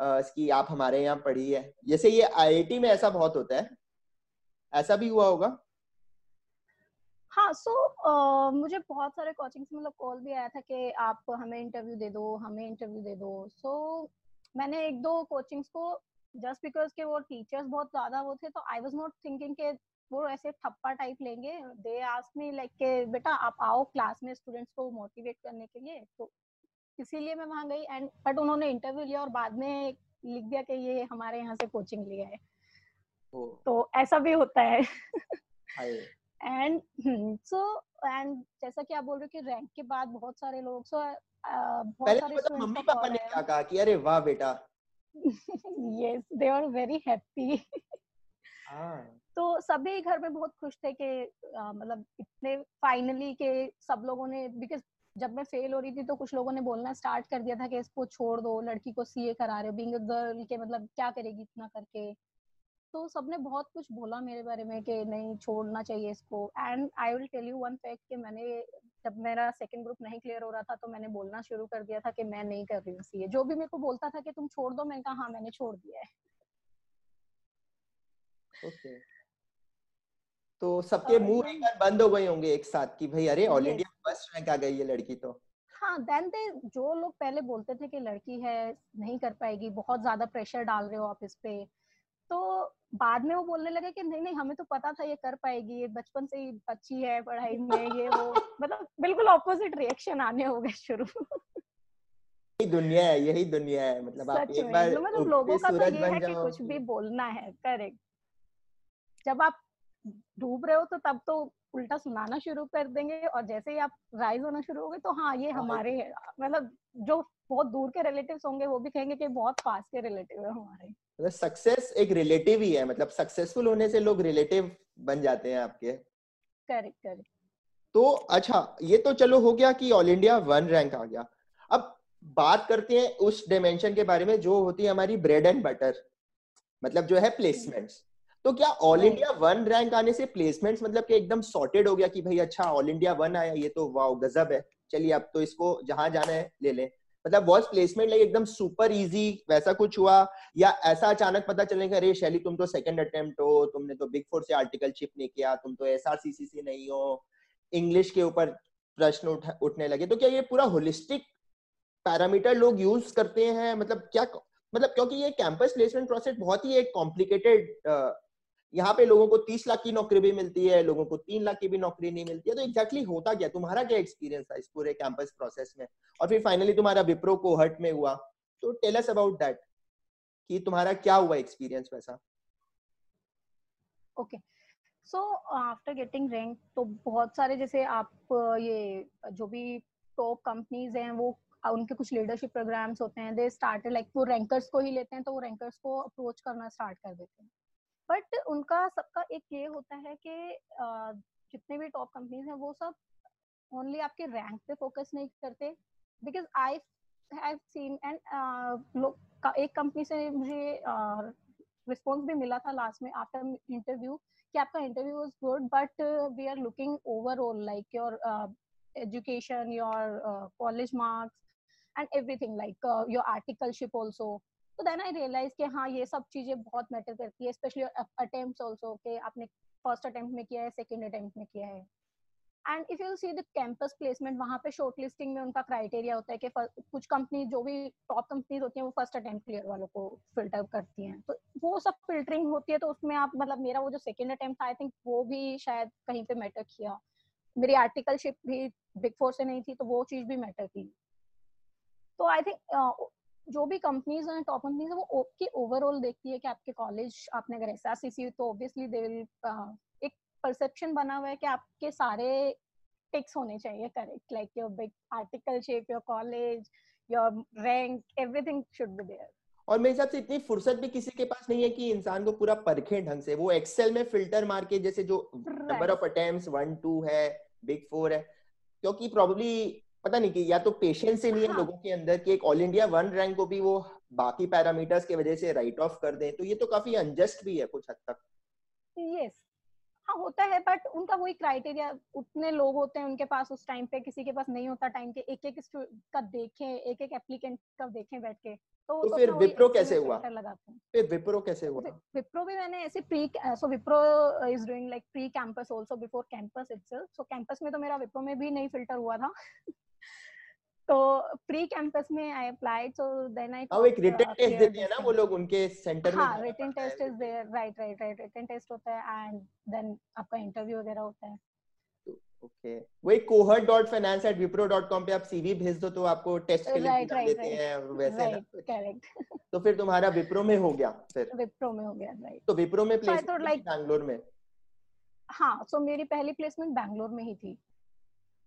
कि आप हमारे यहाँ पढ़ी है। जैसे ये आईआईटी में ऐसा बहुत होता है। ऐसा भी हुआ होगा? हाँ सो so, uh, मुझे बहुत सारे कोचिंग से मतलब कॉल भी आया था कि आप हमें इंटरव्यू दे दो हमें इंटरव्यू दे दो। सो so, मैंने एक दो कोचिंग्स को जस्ट बिकॉज़ के वो टीचर्स बहुत ज़्यादा वो थे तो आई वाज नॉट थिंकिंग के वो ऐसे ठप्पा टाइप लेंगे। दे आस्क मी लाइक के बेटा आप आओ क्लास में स्टूडेंट्स को मोटिवेट करने के लिए। तो इसीलिए मैं वहाँ गई एंड बट उन्होंने इंटरव्यू लिया और बाद में लिख दिया कि ये हमारे यहाँ से कोचिंग लिया है तो ऐसा भी होता है। एंड सो एंड जैसा कि आप बोल रहे हो कि रैंक के बाद बहुत सारे लोग सो so, uh, बहुत सारे तो मम्मी पापा ने क्या कहा कि अरे वाह बेटा! Yes they are very happy तो सभी घर में बहुत खुश थे कि मतलब इतने फाइनली के सब लोगों ने बिकॉज़ जब मैं फेल हो रही थी तो कुछ लोगों ने बोलना स्टार्ट कर दिया था कि इसको छोड़ दो लड़की को सीए करा रहे हो बीइंग अ गर्ल के मतलब क्या करेगी इतना करके। तो सबने बहुत कुछ बोला मेरे बारे में कि नहीं छोड़ना चाहिए इसको। And I will tell you one fact कि मैंने जब मेरा सेकंड ग्रुप नहीं क्लियर हो रहा था तो मैंने बोलना शुरू कर दिया था कि मैं नहीं कर रही हूँ सीए जो भी मेरे को बोलता था कि तुम छोड़ दो मैंने कहा हाँ मैंने छोड़ दिया है। Okay. तो सबके मुँह एक बार बंद हो गए होंगे एक साथ कि भाई अरे ऑल इंडिया फ़र्स्ट रैंक आ गई ये लड़की तो। हाँ देन दे जो लोग पहले बोलते थे कि लड़की है नहीं कर पाएगी बहुत ज़्यादा प्रेशर डाल रहे हो आप इस पे। तो बाद में वो बोलने लगे कि नहीं नहीं हमें तो पता था ये कर पाएगी ये बचपन से ही अच्छी है पढ़ाई में ये वो मतलब बिल्कुल ऑपोजिट रिएक्शन आने हो गए शुरू। यही दुनिया है यही दुनिया है मतलब आप एक बार मतलब लोगों का तो ये है कि कुछ भी बोलना है करेक्ट जब आप डूब रहे हो तो तब तो उल्टा सुनाना शुरू कर देंगे और जैसे ही आप राइज होना शुरू हो गए तो हाँ ये हाँ, हमारे मतलब जो बहुत दूर के रिलेटिव्स होंगे वो भी कहेंगे कि बहुत पास के रिलेटिव है हमारे। मतलब सक्सेस एक रिलेटिव ही है मतलब सक्सेसफुल होने से लोग रिलेटिव बन जाते हैं आपके। करेक्ट करेक्ट तो अच्छा ये तो चलो हो गया कि ऑल इंडिया वन रैंक आ गया। अब बात करते हैं उस डायमेंशन के बारे में जो होती है हमारी ब्रेड एंड बटर मतलब जो है प्लेसमेंट्स तो क्या ऑल इंडिया वन रैंक आने से प्लेसमेंट्स मतलब कि एकदम सॉर्टेड हो गया कि भाई अच्छा ऑल इंडिया वन आया ये तो वाओ गजब है। चलिए अब तो इसको जहाँ जाना है ले लें। मतलब वॉज़ प्लेसमेंट लाइक एकदम सुपर इजी वैसा कुछ हुआ? या ऐसा अचानक पता चलने का अरे शैली तुम तो सेकंड अटेम्प्ट हो तुमने तो बिग फोर से आर्टिकलशिप नहीं किया तुम तो एस से नहीं हो। इंग्लिश के ऊपर प्रश्न उठ, उठने लगे। तो क्या ये पूरा होलिस्टिक पैरामीटर लोग यूज़ करते हैं? मतलब क्या मतलब क्योंकि ये कैंपस प्लेसमेंट प्रोसेस बहुत ही एक कॉम्प्लिकेटेड यहाँ पे लोगों को तीस लाख की नौकरी भी मिलती है, लोगों को तीन लाख की भी नौकरी नहीं मिलती है तो एग्जैक्टली exactly होता क्या? तुम्हारा क्या एक्सपीरियंस था इस पूरे कैंपस प्रोसेस में? और फिर फाइनली तुम्हारा विप्रो को हट में हुआ। तो टेल अस अबाउट दैट कि तुम्हारा क्या हुआ एक्सपीरियंस वैसा okay so after getting rank तो बहुत सारे जैसे आप, ये जो भी टॉप कंपनीज़ हैं, वो, उनके कुछ लीडरशिप प्रोग्राम्स होते हैं दे स्टार्ट लाइक वो रैंकर्स को ही लेते हैं तो वो रैंकर्स को अप्रोच करना स्टार्ट कर देते हैं। बट उनका सबका एक ये होता है कि जितने भी टॉप कंपनीज़ हैं, वो सब ओनली आपके रैंक पे फोकस नहीं करते। Because I have seen and एक कंपनी से मुझे रिस्पॉन्स भी मिला था लास्ट में आफ्टर इंटरव्यू कि आपका interview was good but we are looking overall like your education your college marks and everything like your articleship also तो देन आई रियलाइज़ कि हाँ ये सब चीज़ें बहुत मैटर करती है स्पेशली अटेम्प्ट ऑल्सो के आपने फ़र्स्ट अटेम्प्ट में किया है सेकेंड अटेम्प्ट में किया है। And if you see the campus placement वहाँ पे शॉर्ट लिस्टिंग में उनका क्राइटेरिया होता है कि कुछ कंपनी जो भी टॉप कंपनीज़ होती हैं, वो फ़र्स्ट अटेम्प्ट क्लियर वालों को फ़िल्टर करती हैं। तो वो सब फिल्टरिंग होती है तो उसमें आप मतलब मेरा वो जो सेकेंड अटेम्प्ट था आई थिंक वो भी शायद कहीं पे मैटर किया। मेरी आर्टिकलशिप भी बिग फोर से नहीं थी तो वो चीज़ भी मैटर की तो आई थिंक जो भी कंपनीज़ हैं टॉप कंपनीज़ है वो की ओवरऑल देखती है कि आपके कॉलेज आपने अगर एस आर तो ऑब्वियसली दे विल एक परसेप्शन बना हुआ है कि आपके सारे टिक्स होने चाहिए correct like your big articleship your college your rank everything should be there और मेरे हिसाब से इतनी फुर्सत भी किसी के पास नहीं है कि इंसान को पूरा परखे ढंग से। वो एक्सेल में फ़िल्टर मार के जैसे जो number of attempts one two है बिग फोर है क्योंकि प्रोबेबली पता नहीं कि या तो पेशेंस ही नहीं है. लोगों के अंदर कि एक ऑल इंडिया वन रैंक को भी वो बाकी पैरामीटर्स की वजह से राइट ऑफ़ कर दें तो ये तो काफ़ी अनजस्ट भी है कुछ हद तक। यस हाँ होता है बट उनका वही क्राइटेरिया उतने लोग होते हैं उनके पास उस टाइम पे किसी के पास नहीं होता टाइम के एक एक का देखें एक एक एप्लीकेंट का देखें बैठ के तो, तो फिर विप्रो कैसे हुआ? फिर विप्रो कैसे हुआ? विप्रो भी मैंने ऐसे pre so Wipro is doing like pre campus also before campus itself so campus में तो मेरा विप्रो में भी नहीं फ़िल्टर हुआ था। तो प्री कैंपस में I applied so then I हाँ एक रिटन टेस्ट देते हैं ना वो लोग उनके सेंटर में हाँ written test is there right right right written test होता है एंड देन आपका इंटरव्यू वगैरह होता है। ओके वो एक cohort.finance@wipro.com पे आप सीवी भेज दो तो आपको टेस्ट के लिए right, right, देते right. हैं वैसे right, ना करेक्ट तो फिर तुम्हारा विप्रो में हो गया फिर। विप्रो में हो गया राइट तो विप्रो में प्लेसमेंट बैंगलोर में? हाँ सो मेरी पहली प्लेसमेंट बैंगलोर में ही थी।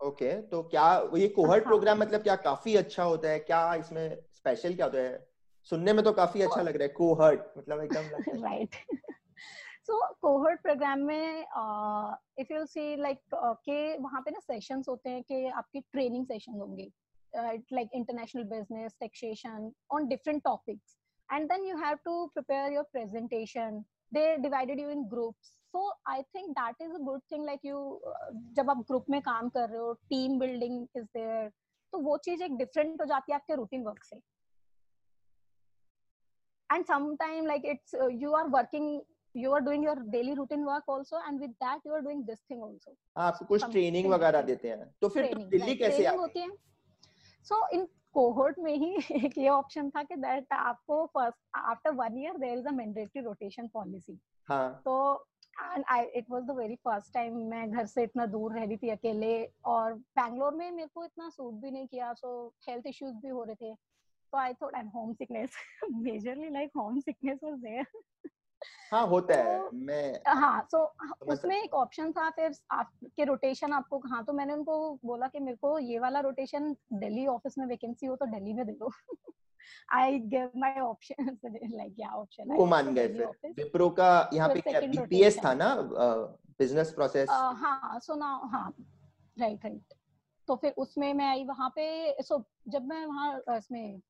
ओके okay, तो क्या ये कोहर्ट प्रोग्राम हाँ। मतलब क्या काफ़ी अच्छा होता है? क्या इसमें स्पेशल क्या होता है? सुनने में तो काफ़ी अच्छा लग रहा है कोहर्ट मतलब एकदम राइट सो कोहर्ट प्रोग्राम में इफ़ यू सी लाइक के वहाँ पे ना सेशंस होते हैं कि आपकी ट्रेनिंग सेशन होंगे। Like international business taxation on different topics and then you have to prepare your presentation. They divided you in groups. So I think that is a good thing like you जब आप group में काम कर रहे हो team building is there तो वो चीज़ एक डिफरेंट हो जाती है आपके रूटीन वर्क से। And sometime like it's you are working you are doing your daily routine work also and with that you are doing this thing also आपको कुछ ट्रेनिंग वगैरह देते हैं तो फिर दिल्ली कैसे आती है? सो इन कोहोर्ट में ही एक ये ऑप्शन था कि दैट आपको first after one year there is a mandatory rotation policy हाँ। तो and I it was the very first time मैं घर से इतना दूर रह रही थी अकेले और बैंगलोर में मेरे को इतना सूट भी नहीं किया सो हेल्थ इश्यूज़ भी हो रहे थे। तो I thought i'm majorly like homesickness was there हाँ होता है। तो, मैं हाँ सो so, उसमें एक ऑप्शन था फिर आपके रोटेशन आपको हाँ तो मैंने उनको बोला कि मेरे को ये वाला रोटेशन दिल्ली ऑफ़िस में वैकेंसी हो तो दिल्ली में दे दो I give my option like क्या ऑप्शन वो मान गए फिर। विप्रो का यहाँ पे क्या बीपीएस था ना बिज़नेस प्रोसेस हाँ सो ना हाँ राइट राइट तो फिर उसमें मैं आई वहाँ पे सो जब मैं वहाँ इसमें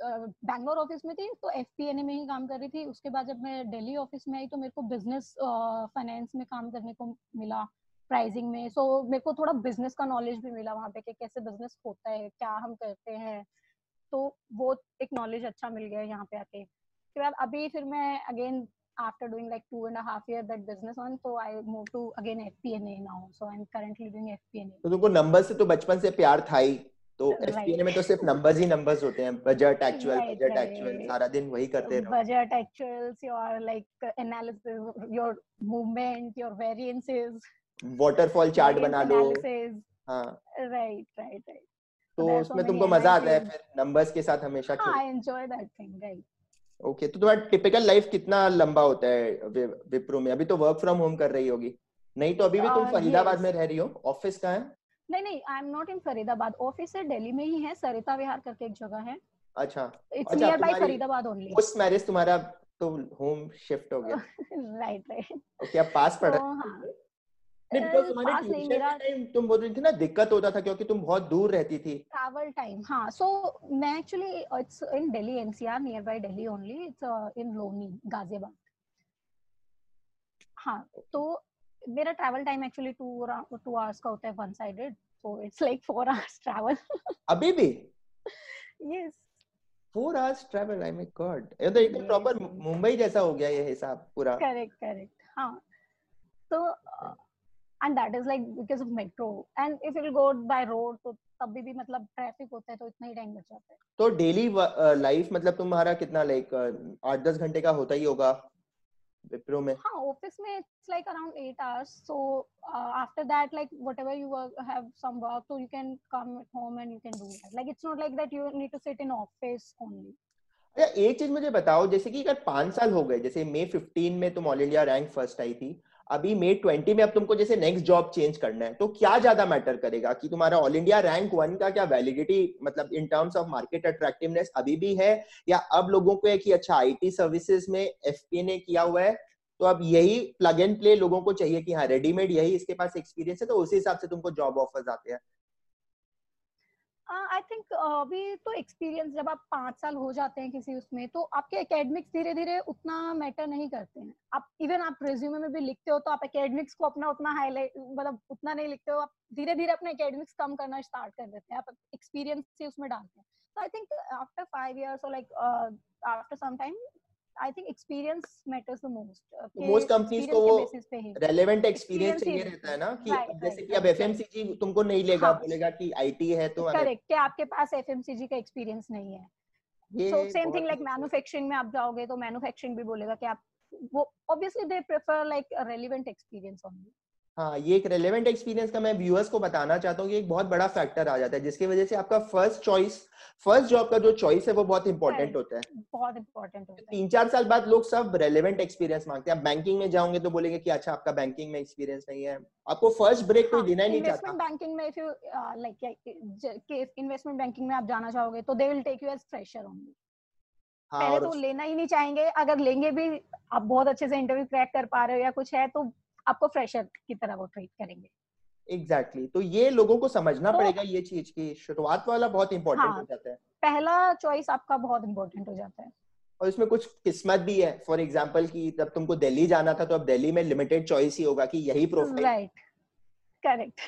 बैंगलोर ऑफ़िस में थी तो एफ़ में ही काम कर रही थी। उसके बाद जब मैं दिल्ली ऑफ़िस में आई तो मेरे को बिज़नेस फाइनेंस में काम करने को मिला प्राइसिंग में। सो मेरे को थोड़ा बिज़नेस का नॉलेज भी मिला वहाँ पे कि कैसे बिज़नेस होता है, क्या हम करते हैं। तो वो एक नॉलेज अच्छा मिल गया यहाँ पे आके। फिर बाद अभी फिर मैं again after doing like two and a half year that business on so i moved to again fp&a now. So, i'm currently doing fp&a तो तुमको नंबर से तो बचपन से प्यार था ही। तो एफपीए में तो सिर्फ़ नंबर्स ही नंबर्स होते हैं। बजट एक्चुअल बजट एक्चुअल सारा दिन वही करते रहो। Budget actuals your like analysis your movement your variances waterfall chart बना लो। हाँ। राइट राइट राइट तो उसमें तुमको मज़ा आता है फिर नंबर्स के साथ हमेशा I enjoy that thing right okay तो तुम्हारा टिपिकल लाइफ कितना लंबा होता है विप्रो में? अभी तो वर्क फ्रॉम होम कर रही होगी। नहीं तो अभी भी तुम uh, फरीदाबाद में रह रही हो? ऑफ़िस कहाँ है? नहीं नहीं I am not in Faridabad. Office है दिल्ली में ही है सरिता विहार करके एक जगह है। अच्छा। It's nearby Faridabad only post marriage तुम्हारा तो होम शिफ्ट हो गया। राइट राइट ओके अब पास पड़ रहा है। नहीं बिकॉज़ तुम्हारे ट्यूशन टाइम तुम बोल रही थी ना दिक्कत होता था क्योंकि तुम बहुत दूर रहती थी। ट्रैवल टाइम हाँ। सो मैं actually it's in Delhi NCR nearby Delhi only it's in Loni Ghaziabad. हाँ तो मेरा travel time actually two two hours का होता है one sided so it's like four hours travel अभी भी? Yes four hours travel I my god ये तो एकदम प्रॉपर मुंबई जैसा हो गया ये हिसाब पूरा। करेक्ट करेक्ट हाँ. तो and that is like because of metro and if you go by road तो तभी भी मतलब ट्रैफ़िक होता है तो इतना ही टाइम लग जाता है. तो डेली लाइफ मतलब तुम्हारा कितना लाइक आठ दस घंटे का होता ही होगा। विप्रो में। हाँ ऑफ़िस में it's like around 8 hours so after that like whatever you have some work so you can come at home and you can do that. Like it's not like that you need to sit in office only अच्छा एक चीज़ मुझे बताओ जैसे कि अगर पाँच साल हो गए जैसे मई 15 में तुम ऑल इंडिया रैंक फ़र्स्ट आई थी अभी मे ट्वेंटी में अब तुमको जैसे नेक्स्ट जॉब चेंज करना है तो क्या ज़्यादा मैटर करेगा कि तुम्हारा ऑल इंडिया रैंक वन का क्या वैलिडिटी मतलब in terms of market attractiveness अभी भी है, या अब लोगों को है कि अच्छा आईटी सर्विसेज़ में एफ़ ने किया हुआ है तो अब यही प्लग एंड प्ले लोगों को चाहिए कि हाँ रेडीमेड यही इसके पास एक्सपीरियंस है तो उसी हिसाब से तुमको जॉब ऑफर्स आते हैं। आई थिंक अभी तो एक्सपीरियंस जब आप पाँच साल हो जाते हैं किसी उसमें तो आपके एकेडमिक्स धीरे धीरे उतना मैटर नहीं करते हैं। आप इवन आप रेज्यूमे में भी लिखते हो तो आप एकेडमिक्स को अपना उतना हाईलाइट मतलब उतना नहीं लिखते हो, आप धीरे धीरे अपने एकेडमिक्स कम करना स्टार्ट कर देते हैं, आप एक्सपीरियंस से उसमें डालते हैं। तो I think after five years और like after some time I think experience matters the most most companies को वो रेलेवेंट एक्सपीरियंस चाहिए रहता है ना कि right, जैसे right, कि अब एफएमसीजी right. तुमको नहीं लेगा हाँ, बोलेगा कि आईटी है तो करेक्ट कि आपके पास एफएमसीजी का एक्सपीरियंस नहीं है। So same thing like manufacturing में आप जाओगे तो मैन्युफैक्चरिंग भी बोलेगा कि आप वो obviously they prefer like relevant experience only हाँ ये एक रेलेवेंट एक्सपीरियंस का मैं व्यूअर्स को बताना चाहता हूँ कि एक बहुत बड़ा फैक्टर आ जाता है जिसकी वजह से आपका फ़र्स्ट चॉइस फ़र्स्ट जॉब का जो चॉइस है वो बहुत इंपॉर्टेंट होता है। बहुत इंपॉर्टेंट होता है। तीन चार साल बाद लोग सब रेलेवेंट एक्सपीरियंस मांगते हैं। बैंकिंग में जाओगे तो बोलेंगे कि अच्छा आपका बैंकिंग में एक्सपीरियंस नहीं है। आपको फ़र्स्ट ब्रेक कोई देना ही नहीं चाहता। बैंकिंग में if you like investment banking में आप जाना चाहोगे तो they will take you as fresher only पहले तो लेना ही नहीं चाहेंगे। अगर लेंगे भी आप बहुत अच्छे से इंटरव्यू क्रैक कर पा रहे हो या कुछ है तो आपको फ्रेशर की तरह वो ट्रीट करेंगे। Exactly exactly. तो ये लोगों को समझना तो, पड़ेगा ये चीज़ की शुरुआत वाला बहुत इंपॉर्टेंट हाँ, हो जाता है। पहला चॉइस आपका बहुत इंपॉर्टेंट हो जाता है। और इसमें कुछ किस्मत भी है। फॉर एग्ज़ाम्पल की जब तुमको दिल्ली जाना था तो अब दिल्ली में लिमिटेड चॉइस ही होगा कि यही प्रोफ़ाइल राइट करेक्ट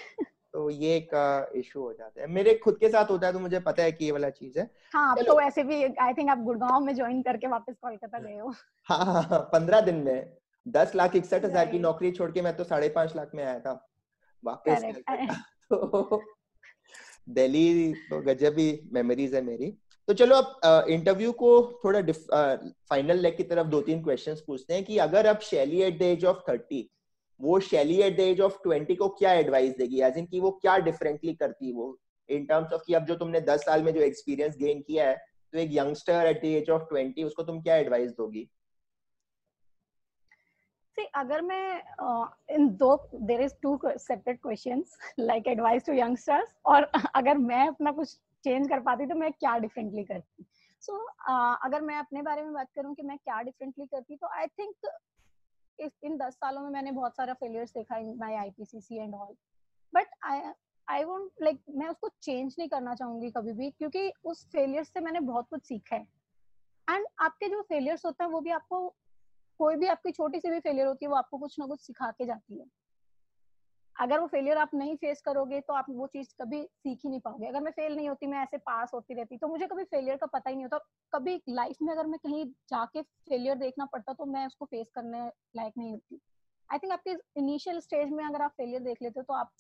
तो ये एक इशू हो जाता है। मेरे खुद के साथ होता है तो मुझे पता है कि ये वाला चीज़ है। हाँ तो ऐसे भी आई थिंक आप गुड़गांव में ज्वाइन करके वापस कोलकाता गए हो। हाँ हाँ, हाँ पंद्रह दिन में। दस लाख इकसठ हज़ार की नौकरी छोड़ के मैं तो साढ़े पाँच लाख में आया था। वापस तो दिल्ली तो गजब ही मेमोरीज है मेरी। तो चलो अब इंटरव्यू को थोड़ा फाइनल लेग की तरफ़ दो तीन क्वेश्चंस पूछते हैं कि अगर अब Shaily at the age of thirty वो Shaily at the age of twenty को क्या एडवाइस देगी? एज इन की वो क्या डिफरेंटली करती वो? इन टर्म्स ऑफ़ कि अब जो तुमने दस साल में जो एक्सपीरियंस गेन किया है तो एक youngster at the age of twenty उसको तुम क्या एडवाइस दोगी? See, अगर मैं इन दो there is two separate questions like advice to youngsters और अगर मैं अपना कुछ चेंज कर पाती तो मैं क्या डिफरेंटली करती? सो so, uh, अगर मैं अपने बारे में बात करूँ कि मैं क्या डिफरेंटली करती तो आई थिंक इस इन दस सालों में मैंने बहुत सारा फेलियर्स देखा in my I P C C and all but I I like मैं उसको चेंज नहीं करना चाहूँगी कभी भी क्योंकि उस फेलियर से मैंने बहुत कुछ सीखा है। एंड आपके जो फेलियर्स होते हैं वो भी आपको कोई भी आपकी छोटी सी भी फेलियर होती है, वो आपको कुछ ना कुछ सिखा के जाती है। अगर वो फेलियर आप नहीं फेस करोगे तो आप वो चीज़ कभी सीख ही नहीं पाओगे। अगर मैं फेल नहीं होती, मैं ऐसे पास होती रहती तो मुझे कभी फेलियर का पता ही नहीं होता। कभी लाइफ में अगर मैं कहीं जाके फेलियर देखना पड़ता तो मैं उसको फेस करने लायक नहीं होती। आई थिंक आपके इनिशियल स्टेज में अगर आप फेलियर देख लेते हो तो आप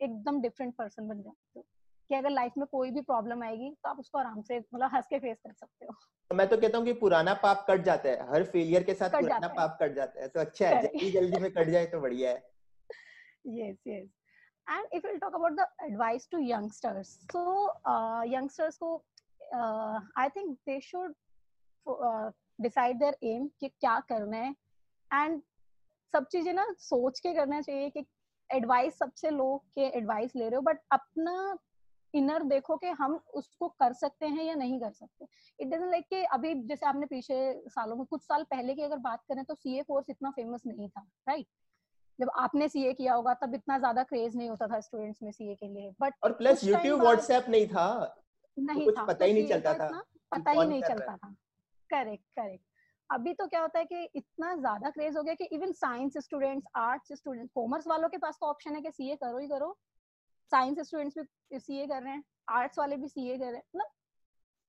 एकदम डिफरेंट पर्सन बन जाते हो। कि अगर लाइफ में कोई भी प्रॉब्लम आएगी तो आप उसको आराम से मतलब हंस के फेस कर सकते हो। तो मैं तो कहता हूँ कि पुराना पाप कट जाता है। हर फेलियर के साथ पुराना पाप कट जाता है। तो अच्छा है जल्दी जल्दी में कट जाए तो बढ़िया है। Yes yes. And if we'll talk about the advice to youngsters so uh, youngsters को uh, i think they should uh, decide their aim कि क्या करना है। And सब चीज़ें ना सोच के करना चाहिए कि एडवाइस सबसे लो के एडवाइस ले रहे हो बट अपना इनर देखो कि हम उसको कर सकते हैं या नहीं कर सकते। इट डजंट लाइक कि अभी जैसे आपने पीछे सालों में कुछ साल पहले की अगर बात करें तो सीए कोर्स इतना फ़ेमस नहीं था राइट जब आपने सीए किया होगा तब इतना ज़्यादा क्रेज नहीं होता था स्टूडेंट्स में सीए के लिए। बट और प्लस यूट्यूब व्हाट्सएप नहीं था। नहीं तो था। पता ही नहीं चलता था पता ही नहीं चलता था। करेक्ट करेक्ट अभी तो क्या होता है कि इतना ज़्यादा क्रेज हो गया कि even science students arts students commerce वालों के पास तो ऑप्शन है कि सीए करो ही करो। साइंस स्टूडेंट्स भी सीए कर रहे हैं, आर्ट्स वाले भी सीए कर रहे हैं। मतलब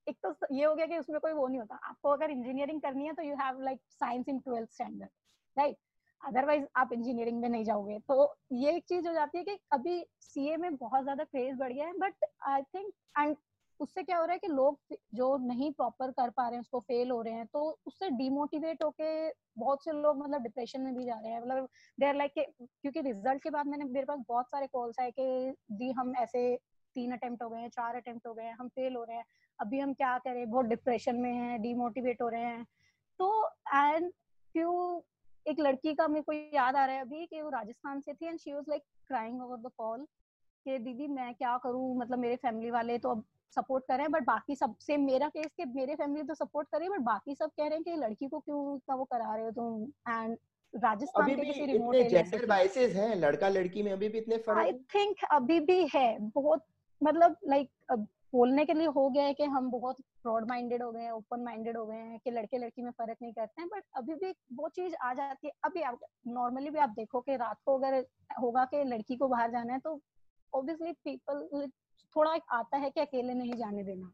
एक तो ये हो गया कि उसमें कोई वो नहीं होता। आपको अगर इंजीनियरिंग करनी है तो you have like science in twelfth standard right otherwise आप इंजीनियरिंग में नहीं जाओगे। तो ये एक चीज़ हो जाती है कि अभी सी ए में बहुत ज़्यादा क्रेज बढ़ गया है बट आई थिंक एंड उससे क्या हो रहा है कि लोग जो नहीं प्रॉपर कर पा रहे हैं, उसको फेल हो रहे हैं तो उससे डिमोटिवेट होके बहुत से लोग मतलब डिप्रेशन में भी जा रहे हैं। मतलब देर लाइक क्योंकि रिज़ल्ट के बाद मैंने, मेरे पास बहुत सारे कॉल्स आए कि जी हम ऐसे तीन अटेम्प्ट हो गए हैं, चार अटेम्प्ट हो गए हैं, हम फेल हो रहे हैं, अभी हम क्या करें? बहुत डिप्रेशन में हैं डिमोटिवेट हो रहे हैं। तो एंड फ्यू एक लड़की का मेरे को याद आ रहा है अभी कि वो राजस्थान से थी and she was like crying over the call कि दीदी मैं क्या करूँ? मतलब मेरे फैमिली वाले तो अब सपोर्ट कर रहे हैं बट बाकी सबसे मेरा केस के मेरे फैमिली तो सपोर्ट कर रही है बट बाकी सब कह रहे हैं कि लड़की को क्यों इतना वो करा रहे हो तुम? एंड राजस्थान के किसी रिमोट जेंडर बाइसेस हैं लड़का लड़की में अभी भी इतने फ़र्क आई थिंक अभी भी है बहुत मतलब लाइक like, बोलने के लिए हो गया है कि हम बहुत ब्रॉड माइंडेड हो गए हैं ओपन माइंडेड हो गए हैं कि लड़के लड़की में फ़र्क नहीं करते हैं बट अभी भी वो चीज़ आ जाती है। अभी आप नॉर्मली भी आप देखो कि रात को अगर होगा कि लड़की को बाहर जाना है तो ऑब्वियसली पीपल थोड़ा एक आता है कि अकेले नहीं जाने देना।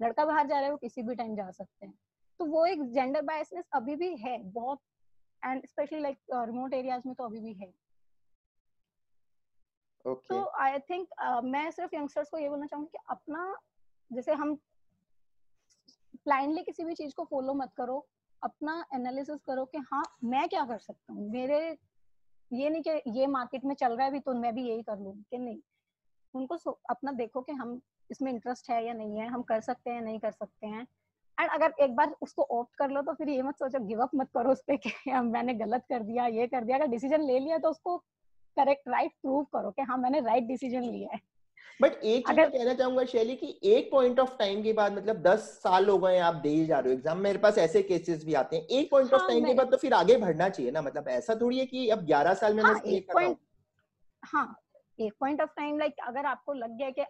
लड़का बाहर जा रहा है वो किसी भी टाइम जा सकते हैं। तो वो एक जेंडर बायसनेस अभी भी है बहुत and specially like remote areas में तो अभी भी है। तो आई थिंक मैं सिर्फ़ यंगस्टर्स को ये बोलना चाहूँगी कि अपना जैसे हम ब्लाइंडली किसी भी चीज़ को फॉलो मत करो अपना एनालिसिस करो कि हाँ मैं क्या कर सकता हूँ? मेरे ये नहीं कि ये मार्केट में चल रहा है भी तो मैं भी यही कर लू कि नहीं। उनको अपना देखो कि हम इसमें इंटरेस्ट है या नहीं है हम कर सकते हैं नहीं कर सकते हैं। एंड अगर एक बार उसको ऑप्ट कर लो तो फिर ये मत सोचो गिव अप मत करो उस पे कि हाँ, मैंने गलत कर दिया ये कर दिया। अगर डिसीज़न ले लिया तो उसको करेक्ट राइट प्रूव करो कि हाँ मैंने राइट डिसीज़न लिया है। बट एक चीज़ कहना चाहूँगा शैली कि एक पॉइंट ऑफ़ टाइम के बाद मतलब दस साल हो गए आप दे जा रहे हो। एग्ज़ाम मेरे पास ऐसे केसेस भी आते हैं। एक पॉइंट ऑफ़ टाइम के बाद तो फिर आगे बढ़ना चाहिए ना। मतलब ऐसा थोड़ी है कि अब ग्यारह साल में हाँ एक पॉइंट हाँ एक पॉइंट ऑफ़ टाइम लाइक अगर आपको लग गया कि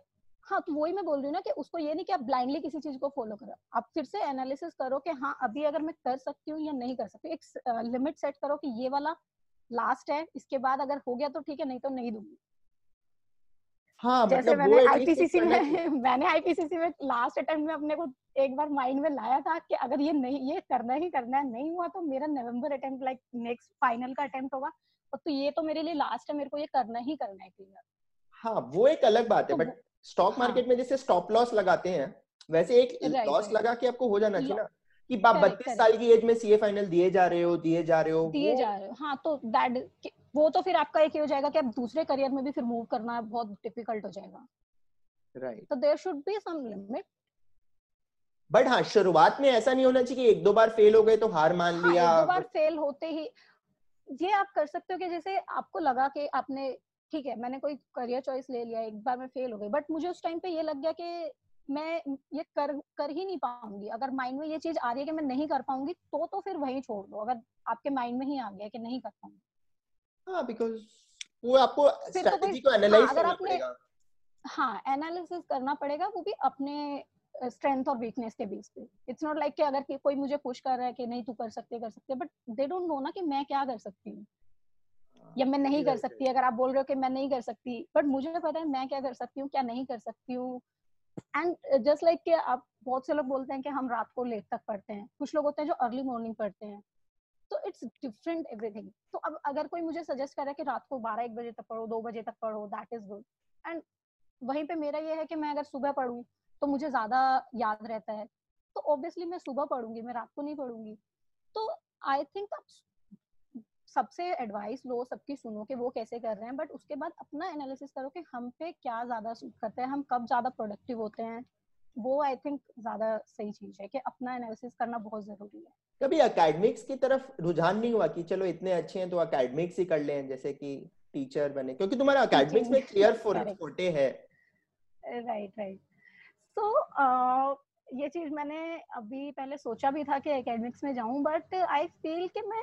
हाँ तो वही मैं बोल रही हूँ ना कि उसको ये नहीं कि आप ब्लाइंडली किसी चीज़ को फॉलो करो। आप फिर से एनालिसिस करो कि हाँ अभी अगर मैं कर सकती हूँ या नहीं कर सकती एक लिमिट सेट करो कि ये वाला लास्ट है इसके बाद अगर हो गया तो ठीक है नहीं तो नहीं दूँगी। हाँ जैसे मतलब मैंने आईपीसीसी में मैंने आईपीसीसी में लास्ट अटेम्प्ट में अपने को एक बार माइंड में लाया था कि अगर ये नहीं ये करना ही करना है नहीं हुआ तो मेरा November attempt like next final का अटेम्प्ट होगा। तो ये तो मेरे लिए लास्ट है मेरे को ये करना ही करना है क्लियर हाँ वो एक अलग बात है तो बट स्टॉक हाँ। मार्केट में जैसे स्टॉप लॉस लगाते हैं वैसे एक लॉस लगा के आपको हो जाना चाहिए ना कि आप बत्तीस साल की एज में सीए फाइनल दिए जा रहे हो दिए जा रहे हो दिए जा रहे हो। हाँ तो दैट वो तो फिर आपका एक ही हो जाएगा कि अब दूसरे करियर में भी फिर मूव करना बहुत डिफ़िकल्ट हो जाएगा। राइट तो there should be some limit but हाँ शुरुआत में ऐसा नहीं होना चाहिए कि एक दो बार फेल हो गए तो हार मान हाँ लिया एक दो बार फेल होते ही ये आप कर सकते हो कि जैसे आपको लगा कि आपने ठीक है मैंने कोई करियर चॉइस ले लिया एक बार मैं फेल हो गई बट मुझे उस टाइम पे ये लग गया कि मैं ये कर कर ही नहीं पाऊँगी। अगर माइंड में ये चीज़ आ रही है कि मैं नहीं कर पाऊँगी तो तो फिर वही छोड़ दो अगर आपके माइंड में ही आ गया कि नहीं कर पाऊँगी। हाँ बिकॉज़ वो आपको फिर तो को एनालाइज हाँ अगर करना आपने पड़ेगा। हाँ एनालिसिस करना पड़ेगा वो भी अपने स्ट्रेंथ और वीकनेस के बेस पे इट्स नॉट लाइक कि अगर कि कोई मुझे पुश कर रहा है कि नहीं तू कर सकते कर सकते बट दे डोंट नो ना कि मैं क्या कर सकती हूँ। या मैं नहीं कर सकती अगर आप बोल रहे हो कि मैं नहीं कर सकती बट मुझे पता है मैं क्या कर सकती हूँ क्या नहीं कर सकती हूँ। एंड जस्ट लाइक कि आप बहुत से लोग बोलते हैं कि हम रात को लेट तक पढ़ते हैं। कुछ लोग होते हैं जो अर्ली मॉर्निंग पढ़ते हैं। तो इट्स डिफरेंट एवरीथिंग तो अब अगर कोई मुझे सजेस्ट करे कि रात को बारह एक बजे तक पढ़ो दो बजे तक पढ़ो दैट इज़ गुड एंड वहीं पे मेरा ये है कि मैं अगर सुबह पढ़ूं तो मुझे ज़्यादा याद रहता है। तो ऑब्वियसली मैं सुबह पढ़ूँगी मैं रात को नहीं पढ़ूँगी। तो आई थिंक आप सबसे एडवाइस लो सबकी सुनो कि वो कैसे कर रहे हैं बट उसके बाद अपना एनालिसिस करो कि हम पे क्या ज़्यादा सूट करता है हम कब ज़्यादा प्रोडक्टिव होते हैं। वो आई थिंक ज़्यादा सही चीज़ है कि अपना एनालिसिस करना बहुत ज़रूरी है। कभी एकेडमिक्स की तरफ़ रुझान नहीं हुआ कि चलो इतने अच्छे हैं तो एकेडमिक्स ही कर लें जैसे कि टीचर बने? क्योंकि तुम्हारा एकेडमिक्स में क्लियर फोटे है। राइट राइट सो ये चीज़ मैंने अभी पहले सोचा भी था कि एकेडमिक्स में जाऊँ बट आई फील कि मैं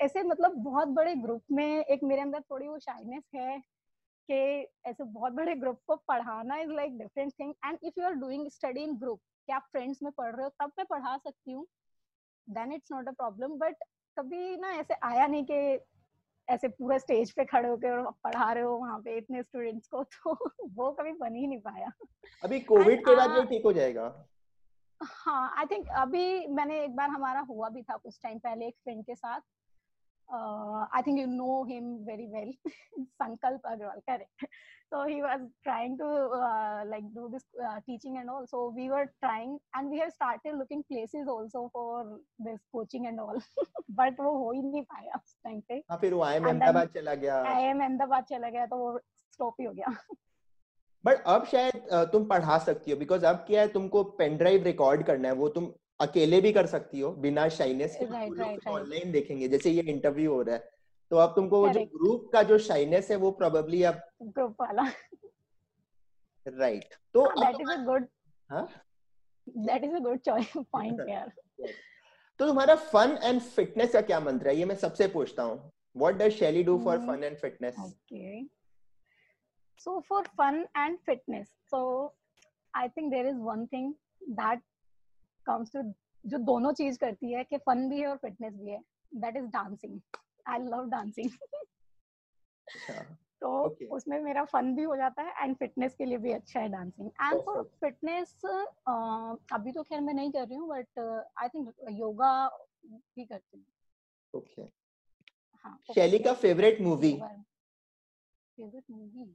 ऐसे मतलब बहुत बड़े ग्रुप में एक मेरे अंदर थोड़ी वो शाइनेस है कि ऐसे बहुत बड़े ग्रुप को पढ़ाना is like different thing and if you are doing study in group कि आप फ्रेंड्स में पढ़ रहे हो, तब मैं पढ़ा सकती हूँ then it's not a problem but कभी ना ऐसे आया नहीं कि ऐसे पूरा स्टेज पे खड़े होकर पढ़ा रहे हो वहाँ पे इतने स्टूडेंट्स को तो वो कभी बन ही नहीं पाया। अभी कोविड के बाद ठीक हो जाएगा। हाँ आई थिंक अभी मैंने एक बार हमारा हुआ भी था कुछ टाइम पहले एक फ्रेंड के साथ। I think you know him very well Sankalp Agarwal correct so he was trying to uh, like do this uh, teaching and all. So we were trying and we have started looking places also for this coaching and all. But वो हो ही नहीं पाया उस time पे. हाँ फिर वो आई अहमदाबाद चला गया। आई अहमदाबाद चला गया तो वो स्टॉप ही हो गया. बट अब शायद तुम पढ़ा सकती हो बिकॉज़ अब क्या है तुमको पेन ड्राइव रिकॉर्ड करना है वो तुम अकेले भी कर सकती हो बिना शाइनेस के ऑनलाइन देखेंगे जैसे ये इंटरव्यू हो रहा है। तो अब तुमको वो जो ग्रुप का जो शाइनेस है वो प्रोबेबली अब ग्रुप वाला। राइट तो दैट इज़ अ गुड हाँ? That is a good choice point यार तो तुम्हारा फन एंड फिटनेस का क्या मंत्र है? ये मैं सबसे पूछता हूँ। What does Shaily do for. Fun and fitness Okay. So for fun and fitness, so I think there is one thing that comes to जो दोनों चीज़ करती है कि फन भी है और फिटनेस भी है that is dancing I love dancing तो Okay. उसमें मेरा फन भी हो जाता है एंड फिटनेस के लिए भी अच्छा है डांसिंग एंड फॉर फिटनेस अभी तो खैर मैं नहीं कर रही हूँ बट आई थिंक योगा भी करती हूँ। ओके हाँ शैली का फेवरेट मूवी फेवरेट मूवी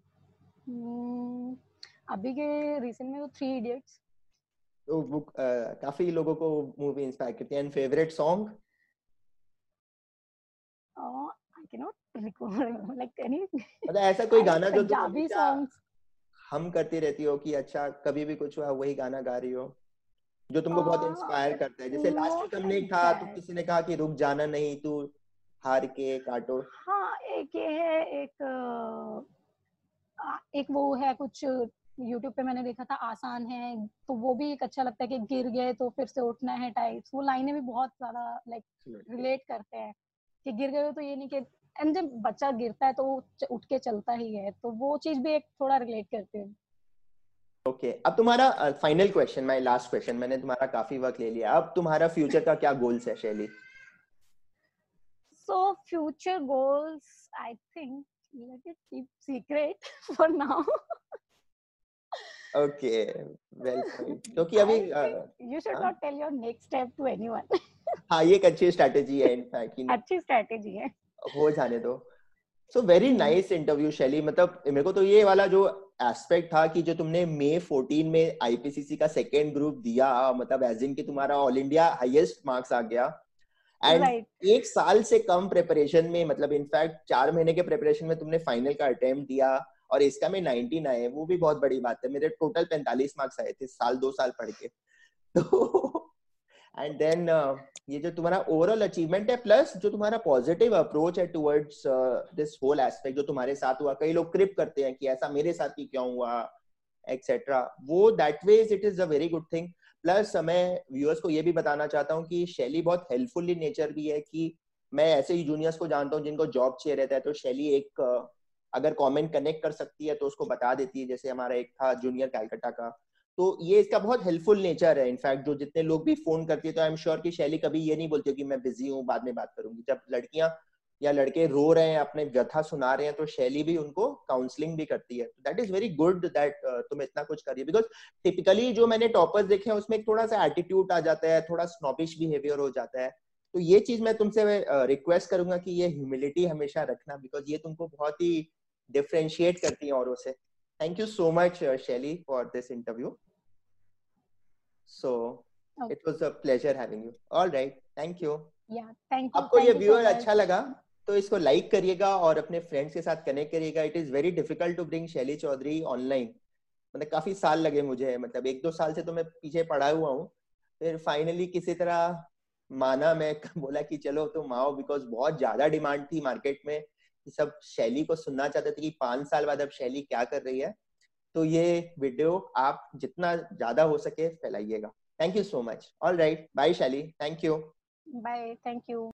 अभी के रिसेंट में तो थ्री इडियट्स तो वो अ, काफ़ी लोगों को मूवी इंस्पायर करती है। And favourite song I can not recall like any मतलब ऐसा कोई गाना जो तुम हम करती रहती हो कि अच्छा कभी भी कुछ हुआ वही गाना गा रही हो जो तुमको बहुत इंस्पायर करता है? जैसे लास्ट not वीक हमने like था तो किसी ने कहा कि रुक जाना नहीं तू हार के काटो। हाँ एक ये है एक एक वो है कुछ यूट्यूब पे मैंने देखा था आसान है तो वो भी एक अच्छा लगता है कि गिर गए तो फिर से उठना है टाइप्स वो लाइनें भी बहुत ज़्यादा लाइक रिलेट करते हैं कि गिर गए तो ये नहीं कि एंड जब बच्चा गिरता है तो वो उठ के चलता ही है तो वो चीज़ भी एक थोड़ा रिलेट करते हैं ओके okay. अब तुम्हारा final question my last question मैंने तुम्हारा काफ़ी वक्त ले लिया अब तुम्हारा फ्यूचर का क्या गोल्स है शैली So future goals, I think let it keep secret for now. Okay well क्योंकि अभी should हाँ? not tell your next step to anyone. हाँ ये एक अच्छी स्ट्रेटेजी है इनफैक्ट अच्छी strategy है. हो जाने दो सो वेरी नाइस इंटरव्यू शैली मतलब मेरे को तो ये वाला जो एस्पेक्ट था कि जो तुमने मई 14 में आईपीसीसी का सेकेंड ग्रुप दिया मतलब एज इन कि तुम्हारा ऑल इंडिया हाईएस्ट मार्क्स आ गया एंड Right. एक साल से कम प्रिपरेशन में मतलब इनफैक्ट चार महीने के प्रिपरेशन में तुमने फाइनल का अटेम्प्ट दिया और इसका में 19 आए वो भी बहुत बड़ी बात है। मेरे टोटल 45 मार्क्स आए थे साल दो साल पढ़ के। तो एंड देन ये जो तुम्हारा ओवरऑल अचीवमेंट है प्लस जो तुम्हारा पॉजिटिव अप्रोच है टुवर्ड्स दिस होल एस्पेक्ट जो तुम्हारे साथ हुआ कई लोग क्रिप करते हैं कि ऐसा मेरे साथ ही क्यों हुआ एक्सेट्रा वो that ways it is a very good thing plus मैं व्यूअर्स को ये भी बताना चाहता हूँ कि शैली बहुत हेल्पफुल इन नेचर भी है कि मैं ऐसे ही जूनियर्स को जानता हूँ जिनको जॉब चाहिए रहता है तो शैली एक uh, अगर कमेंट कनेक्ट कर सकती है तो उसको बता देती है, जैसे हमारा एक था जूनियर कैलकटा का। तो ये इसका बहुत हेल्पफुल नेचर है इनफैक्ट जो जितने लोग भी फ़ोन करती है तो आई एम श्योर कि शैली कभी ये नहीं बोलती कि मैं बिज़ी हूँ, बाद में बात करूँगी। जब लड़कियाँ या लड़के रो रहे हैं, अपने व्यथा सुना रहे हैं तो शैली भी उनको काउंसलिंग भी करती है। That is very good that तुम इतना कुछ करिए। बिकॉज़ टिपिकली जो मैंने टॉपर्स देखे हैं, उसमें थोड़ा सा एटीट्यूड आ जाता है, थोड़ा स्नॉबिश बिहेवियर हो जाता है। तो ये चीज़ मैं तुमसे रिक्वेस्ट करूँगा कि ये ह्यूमिलिटी हमेशा रखना बिकॉज़ ये तुमको बहुत ही डिफ्रेंशिएट करती है औरों से। Thank you so much Shaily for this interview so it was a pleasure having you all right thank you Yeah. Thank you. आपको ये व्यूअर अच्छा लगा तो इसको लाइक करिएगा और अपने फ्रेंड्स के साथ कनेक्ट करिएगा। It is very difficult to bring Shaily Chaudhary online मतलब काफ़ी साल लगे मुझे मतलब एक दो साल से तो मैं पीछे पड़ा हुआ हूँ। फिर फाइनली किसी तरह माना मैं बोला कि चलो तुम आओ बिकॉज़ बहुत ज़्यादा डिमांड थी मार्केट में। सब शैली को सुनना चाहते थे कि पाँच साल बाद अब शैली क्या कर रही है तो ये वीडियो आप जितना ज़्यादा हो सके फैलाइएगा। Thank you so much all right bye Shaily thank you bye thank you.